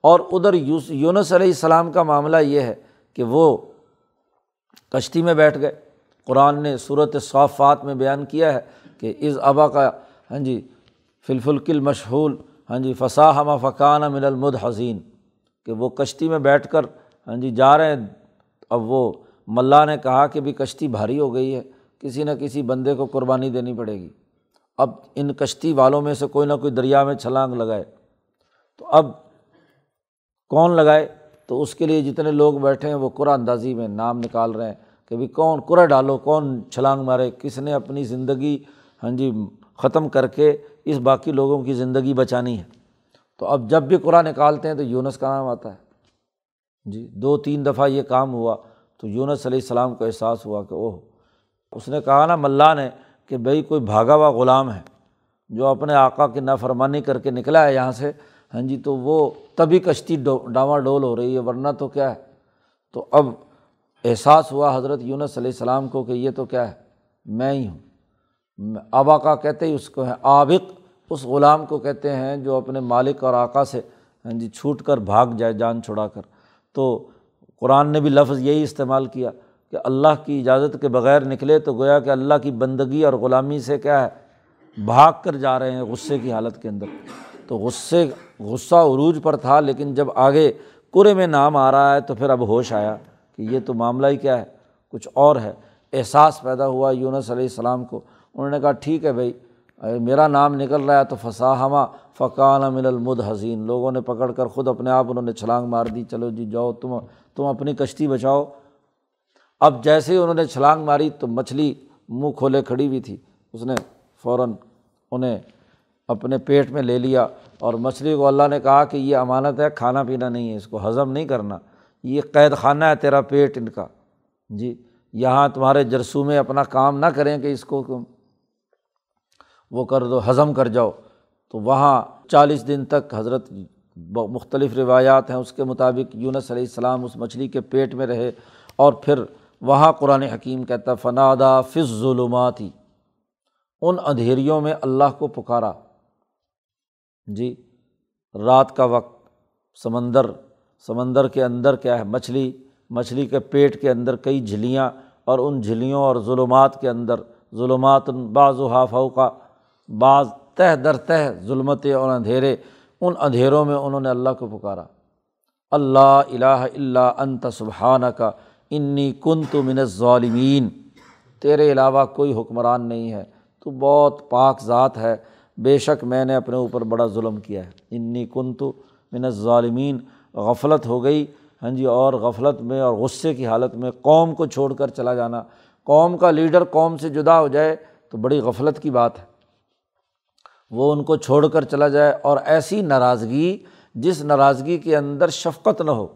اور ادھر یونس علیہ السلام کا معاملہ یہ ہے کہ وہ کشتی میں بیٹھ گئے۔ قرآن نے صورت صافات میں بیان کیا ہے کہ از ابا کا ہاں جی فلفلکل مشہور ہاں جی فصاح ہمہ فقان من المد حسین کہ وہ کشتی میں بیٹھ کر ہاں جی جا رہے ہیں۔ اب وہ ملا نے کہا کہ بھی کشتی بھاری ہو گئی ہے، کسی نہ کسی بندے کو قربانی دینی پڑے گی۔ اب ان کشتی والوں میں سے کوئی نہ کوئی دریا میں چھلانگ لگائے۔ تو اب کون لگائے؟ تو اس کے لیے جتنے لوگ بیٹھے ہیں، وہ قرآن اندازی میں نام نکال رہے ہیں کہ بھائی کون قرا ڈالو، کون چھلانگ مارے، کس نے اپنی زندگی ہاں جی ختم کر کے اس باقی لوگوں کی زندگی بچانی ہے۔ تو اب جب بھی قرآن نکالتے ہیں تو یونس کا نام آتا ہے۔ جی دو تین دفعہ یہ کام ہوا تو یونس علیہ السلام کو احساس ہوا کہ اوہ، اس نے کہا نا ملا نے کہ بھائی کوئی بھاگا ہوا غلام ہے جو اپنے آقا کی نافرمانی کر کے نکلا ہے یہاں سے۔ ہاں جی تو وہ تبھی کشتی ڈاواں ڈول ہو رہی ہے، ورنہ تو کیا ہے؟ تو اب احساس ہوا حضرت یونس علیہ السلام کو کہ یہ تو کیا ہے، میں ہی ہوں۔ اب کہتے ہی اس کو ہے عابق اس غلام کو کہتے ہیں جو اپنے مالک اور آقا سے ہاں جی چھوٹ کر بھاگ جائے، جان چھڑا کر۔ تو قرآن نے بھی لفظ یہی استعمال کیا کہ اللہ کی اجازت کے بغیر نکلے تو گویا کہ اللہ کی بندگی اور غلامی سے کیا ہے؟ بھاگ کر جا رہے ہیں غصے کی حالت کے اندر۔ تو غصے، غصہ عروج پر تھا، لیکن جب آگے کرے میں نام آ رہا ہے تو پھر اب ہوش آیا کہ یہ تو معاملہ ہی کیا ہے؟ کچھ اور ہے۔ احساس پیدا ہوا یونس علیہ السلام کو۔ انہوں نے کہا، ٹھیک ہے بھائی میرا نام نکل رہا ہے تو فصاحمہ فقان من المد حسین لوگوں نے پکڑ کر خود اپنے آپ انہوں نے چھلانگ مار دی، چلو جی جاؤ، تم تم اپنی کشتی بچاؤ. اب جیسے ہی انہوں نے چھلانگ ماری تو مچھلی منہ کھولے کھڑی ہوئی تھی۔ اس نے فوراً انہیں اپنے پیٹ میں لے لیا اور مچھلی کو اللہ نے کہا کہ یہ امانت ہے، کھانا پینا نہیں ہے، اس کو ہضم نہیں کرنا۔ یہ قید خانہ ہے تیرا پیٹ ان کا۔ جی یہاں تمہارے جرسومے اپنا کام نہ کریں کہ اس کو وہ کر دو، ہضم کر جاؤ۔ تو وہاں چالیس دن تک حضرت مختلف روایات ہیں، اس کے مطابق یونس علیہ السلام اس مچھلی کے پیٹ میں رہے اور پھر وہاں قرآن حکیم کہتا فنادا فض ظلماتی ان اندھیریوں میں اللہ کو پکارا۔ جی رات کا وقت، سمندر سمندر کے اندر کیا ہے، مچھلی مچھلی کے پیٹ کے اندر کئی جھلیاں اور ان جھلیوں اور ظلمات کے اندر، ظلمات بعض و حافو کا بعض تہ در تہ ظلمتیں اور اندھیرے، ان اندھیروں میں انہوں نے اللہ کو پکارا۔ اللہ الہ اللہ انت سبحانہ کا انی کن تو من ظالمین تیرے علاوہ کوئی حکمران نہیں ہے۔ تو بہت پاک ذات ہے۔ بے شک میں نے اپنے اوپر بڑا ظلم کیا ہے۔ انی کن تو من ظالمین غفلت ہو گئی۔ ہاں جی اور غفلت میں اور غصے کی حالت میں قوم کو چھوڑ کر چلا جانا۔ قوم کا لیڈر قوم سے جدا ہو جائے تو بڑی غفلت کی بات ہے۔ وہ ان کو چھوڑ کر چلا جائے اور ایسی ناراضگی جس ناراضگی کے اندر شفقت نہ ہو۔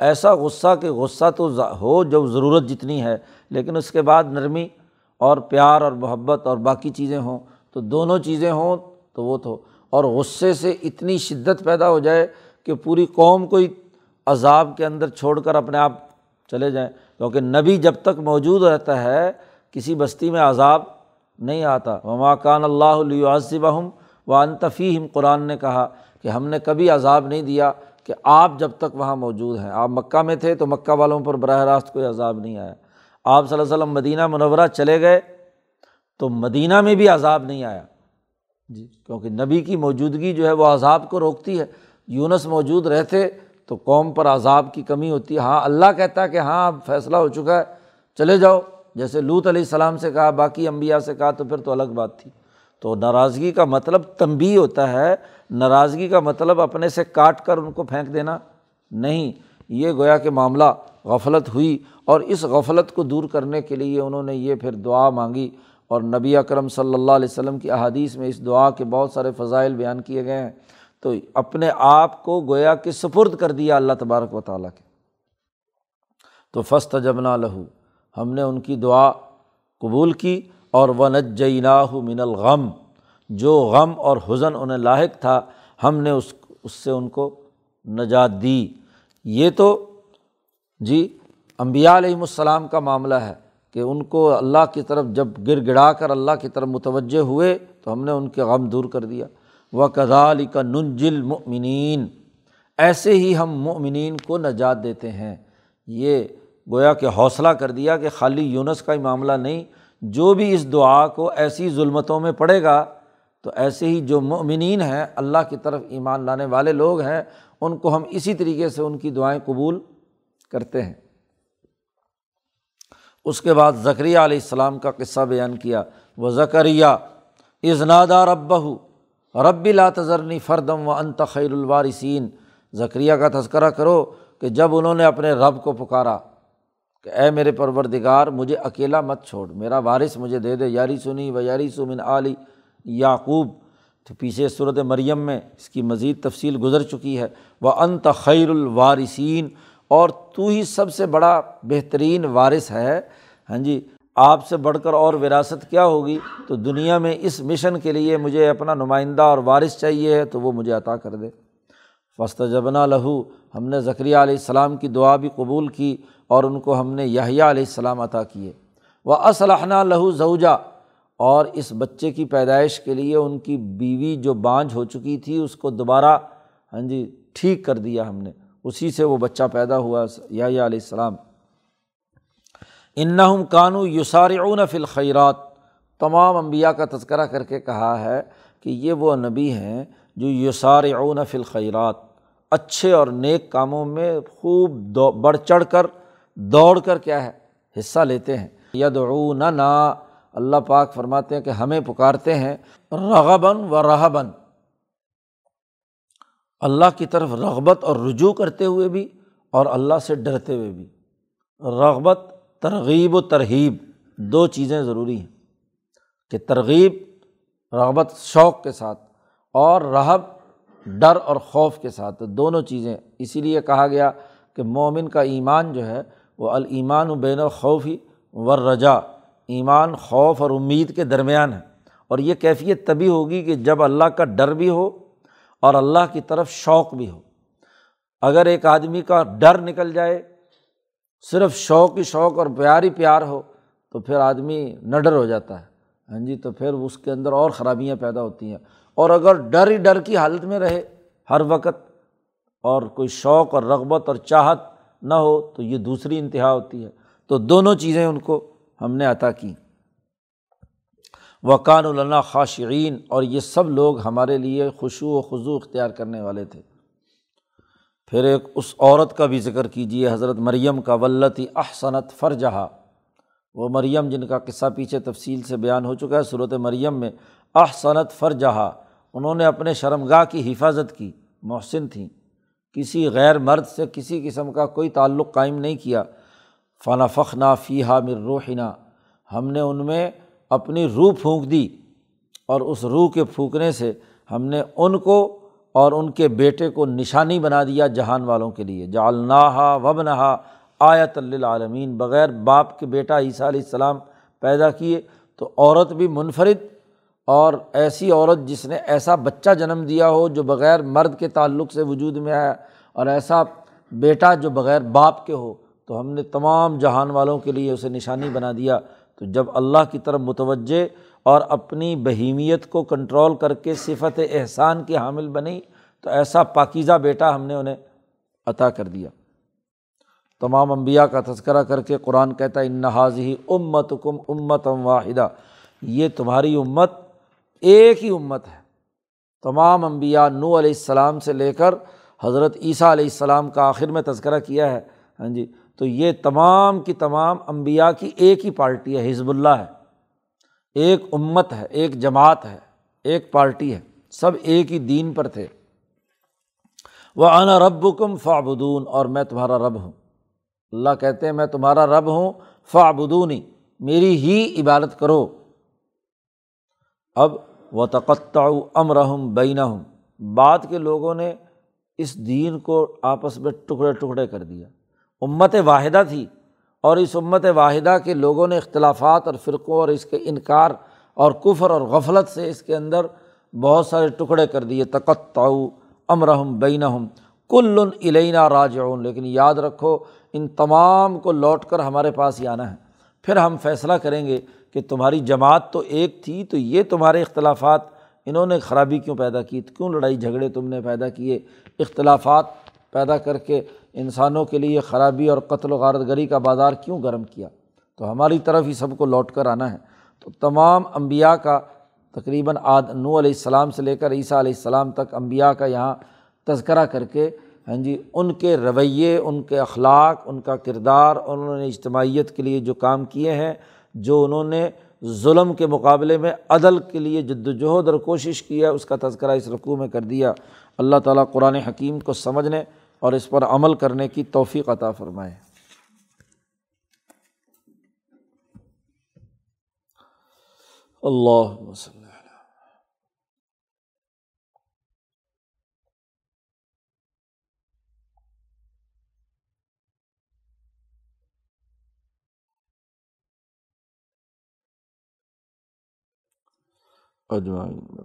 ایسا غصہ کہ غصہ تو ہو جب ضرورت جتنی ہے، لیکن اس کے بعد نرمی اور پیار اور محبت اور باقی چیزیں ہوں، تو دونوں چیزیں ہوں تو وہ تو اور غصے سے اتنی شدت پیدا ہو جائے کہ پوری قوم کو عذاب کے اندر چھوڑ کر اپنے آپ چلے جائیں۔ کیونکہ نبی جب تک موجود رہتا ہے، کسی بستی میں عذاب نہیں آتا۔ وما کان اللہ علیہ و قرآن نے کہا کہ ہم نے کبھی عذاب نہیں دیا کہ آپ جب تک وہاں موجود ہیں۔ آپ مکہ میں تھے تو مکہ والوں پر براہ راست کوئی عذاب نہیں آیا۔ آپ صلی اللہ علیہ وسلم مدینہ منورہ چلے گئے تو مدینہ میں بھی عذاب نہیں آیا۔ جی کیونکہ نبی کی موجودگی جو ہے وہ عذاب کو روکتی ہے۔ یونس موجود رہتے تو قوم پر عذاب کی کمی ہوتی ہے۔ ہاں اللہ کہتا ہے کہ ہاں اب فیصلہ ہو چکا ہے، چلے جاؤ۔ جیسے لوت علیہ السلام سے کہا، باقی امبیا سے کہا، تو پھر تو الگ بات تھی۔ تو ناراضگی کا مطلب تنبی ہوتا ہے، ناراضگی کا مطلب اپنے سے کاٹ کر ان کو پھینک دینا۔ نہیں، یہ گویا کہ معاملہ غفلت ہوئی اور اس غفلت کو دور کرنے کے لیے انہوں نے یہ پھر دعا مانگی اور نبی اکرم صلی اللہ علیہ وسلم کی احادیث میں اس دعا کے بہت سارے فضائل بیان کیے گئے ہیں۔ تو اپنے آپ کو گویا کہ سپرد کر دیا اللہ تبارک و تعالیٰ کے۔ تو فسط جبنا لہو، ہم نے ان کی دعا قبول کی۔ اور و نجنا من الغم جو غم اور حزن انہیں لاحق تھا، ہم نے اس اس سے ان کو نجات دی۔ یہ تو جی امبیا علیہم السلام کا معاملہ ہے کہ ان کو اللہ کی طرف جب گر گڑا کر اللہ کی طرف متوجہ ہوئے تو ہم نے ان کے غم دور کر دیا۔ و کدال کا ننجل مؤمنین ایسے ہی ہم مؤمنین کو نجات دیتے ہیں۔ یہ گویا کہ حوصلہ کر دیا کہ خالی یونس کا ہی معاملہ نہیں جو بھی اس دعا کو ایسی ظلمتوں میں پڑے گا، تو ایسے ہی جو مؤمنین ہیں، اللہ کی طرف ایمان لانے والے لوگ ہیں، ان کو ہم اسی طریقے سے ان کی دعائیں قبول کرتے ہیں۔ اس کے بعد ذکریہ علیہ السلام کا قصہ بیان کیا۔ وہ زکریہ ازنادہ رب رب لا تذرنی فردم و انت خیر الوارثین۔ ذکریہ کا تذکرہ کرو کہ جب انہوں نے اپنے رب کو پکارا کہ اے میرے پروردگار، مجھے اکیلا مت چھوڑ، میرا وارث مجھے دے دے، یاری سنی و یاری سمن علی یعقوب۔ تو پیچھے صورت مریم میں اس کی مزید تفصیل گزر چکی ہے۔ وہ انت خیر الوارثین، اور تو ہی سب سے بڑا بہترین وارث ہے۔ ہاں جی آپ سے بڑھ کر اور وراثت کیا ہوگی؟ تو دنیا میں اس مشن کے لیے مجھے اپنا نمائندہ اور وارث چاہیے ہے، تو وہ مجھے عطا کر دے۔ فسط جبنا لہو، ہم نے ذکریہ علیہ السلام کی دعا بھی قبول کی۔ اور ان کو ہم نے یحییٰ علیہ السلام عطا کیے۔ وہ اسلحنا لہو زوجا، اور اس بچے کی پیدائش کے لیے ان کی بیوی جو بانجھ ہو چکی تھی، اس کو دوبارہ ہاں جی ٹھیک کر دیا ہم نے۔ اسی سے وہ بچہ پیدا ہوا یا علیہ السلام۔ انہم دوڑ کر کیا ہے، حصہ لیتے ہیں۔ یدعوننا، اللہ پاک فرماتے ہیں کہ ہمیں پکارتے ہیں رغباً و رہبن اللہ کی طرف رغبت اور رجوع کرتے ہوئے بھی اور اللہ سے ڈرتے ہوئے بھی۔ رغبت، ترغیب و ترغیب دو چیزیں ضروری ہیں۔ کہ ترغیب، رغبت شوق کے ساتھ اور رہب، ڈر اور خوف کے ساتھ، دونوں چیزیں۔ اسی لیے کہا گیا کہ مومن کا ایمان جو ہے وہ المان و بین الخوف ہی ور رجا ایمان، خوف اور امید کے درمیان ہے۔ اور یہ کیفیت تبھی ہوگی کہ جب اللہ کا ڈر بھی ہو اور اللہ کی طرف شوق بھی ہو۔ اگر ایک آدمی کا ڈر نکل جائے، صرف شوق ہی شوق اور پیار ہی پیار ہو، تو پھر آدمی نڈر ہو جاتا ہے۔ ہاں جی تو پھر اس کے اندر اور خرابیاں پیدا ہوتی ہیں۔ اور اگر ڈر ہی ڈر کی حالت میں رہے ہر وقت اور کوئی شوق اور رغبت اور چاہت نہ ہو تو یہ دوسری انتہا ہوتی ہے۔ تو دونوں چیزیں ان کو ہم نے عطا کی۔ وقان اللہ خاشعین اور یہ سب لوگ ہمارے لیے خوشو و خضو اختیار کرنے والے تھے۔ پھر ایک اس عورت کا بھی ذکر کیجیے حضرت مریم کا ولتی احسنت فرجہا وہ مریم جن کا قصہ پیچھے تفصیل سے بیان ہو چکا ہے صورت مریم میں احسنت فرجہا انہوں نے اپنے شرمگاہ کی حفاظت کی، محسن تھیں۔ کسی غیر مرد سے کسی قسم کا کوئی تعلق قائم نہیں کیا۔ فنا فخنا فی مر روحنا۔ ہم نے ان میں اپنی روح پھونک دی اور اس روح کے پھونکنے سے ہم نے ان کو اور ان کے بیٹے کو نشانی بنا دیا جہان والوں کے لیے۔ جالناہا وبنہا آیت اللعالمین بغیر باپ کے بیٹا عیسیٰ علیہ السلام پیدا کیے تو عورت بھی منفرد اور ایسی عورت جس نے ایسا بچہ جنم دیا ہو جو بغیر مرد کے تعلق سے وجود میں آیا اور ایسا بیٹا جو بغیر باپ کے ہو، تو ہم نے تمام جہان والوں کے لیے اسے نشانی بنا دیا۔ تو جب اللہ کی طرف متوجہ اور اپنی بہیمیت کو کنٹرول کر کے صفت احسان کی حامل بنی، تو ایسا پاکیزہ بیٹا ہم نے انہیں عطا کر دیا۔ تمام انبیاء کا تذکرہ کر کے قرآن کہتا ہے انحاظ ہی امت کم امت ام واحدہ یہ تمہاری امت ایک ہی امت ہے۔ تمام انبیاء نو علیہ السلام سے لے کر حضرت عیسیٰ علیہ السلام کا آخر میں تذکرہ کیا ہے۔ ہاں جی تو یہ تمام کی تمام امبیا کی ایک ہی پارٹی ہے، حزب اللہ ہے۔ ایک امت ہے، ایک جماعت ہے، ایک پارٹی ہے۔ سب ایک ہی دین پر تھے۔ وہ انا رب کم فابدون اور میں تمہارا رب ہوں۔ اللہ کہتے ہیں، میں تمہارا رب ہوں فابدونی میری ہی عبادت کرو۔ اب و تقطع امرحم بین ہوں بعد کے لوگوں نے اس دین کو آپس میں ٹکڑے ٹکڑے کر دیا۔ امت واحدہ تھی اور اس امت واحدہ کے لوگوں نے اختلافات اور فرقوں اور اس کے انکار اور کفر اور غفلت سے اس کے اندر بہت سارے ٹکڑے کر دیے۔ تقتعو امرحم بینہم کل علینا راجعون۔ لیکن یاد رکھو، ان تمام کو لوٹ کر ہمارے پاس ہی آنا ہے۔ پھر ہم فیصلہ کریں گے کہ تمہاری جماعت تو ایک تھی، تو یہ تمہارے اختلافات، انہوں نے خرابی کیوں پیدا کی؟ کیوں لڑائی جھگڑے تم نے پیدا کیے؟ اختلافات پیدا کر کے انسانوں کے لیے خرابی اور قتل و غارت گری کا بازار کیوں گرم کیا؟ تو ہماری طرف ہی سب کو لوٹ کر آنا ہے۔ تو تمام انبیاء کا تقریباً آد نو علیہ السلام سے لے کر عیسیٰ علیہ السلام تک انبیاء کا یہاں تذکرہ کر کے ہاں جی ان کے رویے، ان کے اخلاق، ان کا کردار، انہوں نے اجتماعیت کے لیے جو کام کیے ہیں جو انہوں نے ظلم کے مقابلے میں عدل کے لیے جد وجہد اور کوشش کی ہے، اس کا تذکرہ اس رقوع میں کر دیا۔ اللہ تعالیٰ قرآن حکیم کو سمجھنے اور اس پر عمل کرنے کی توفیق عطا فرمائے۔ اللہ وسلم اجوائن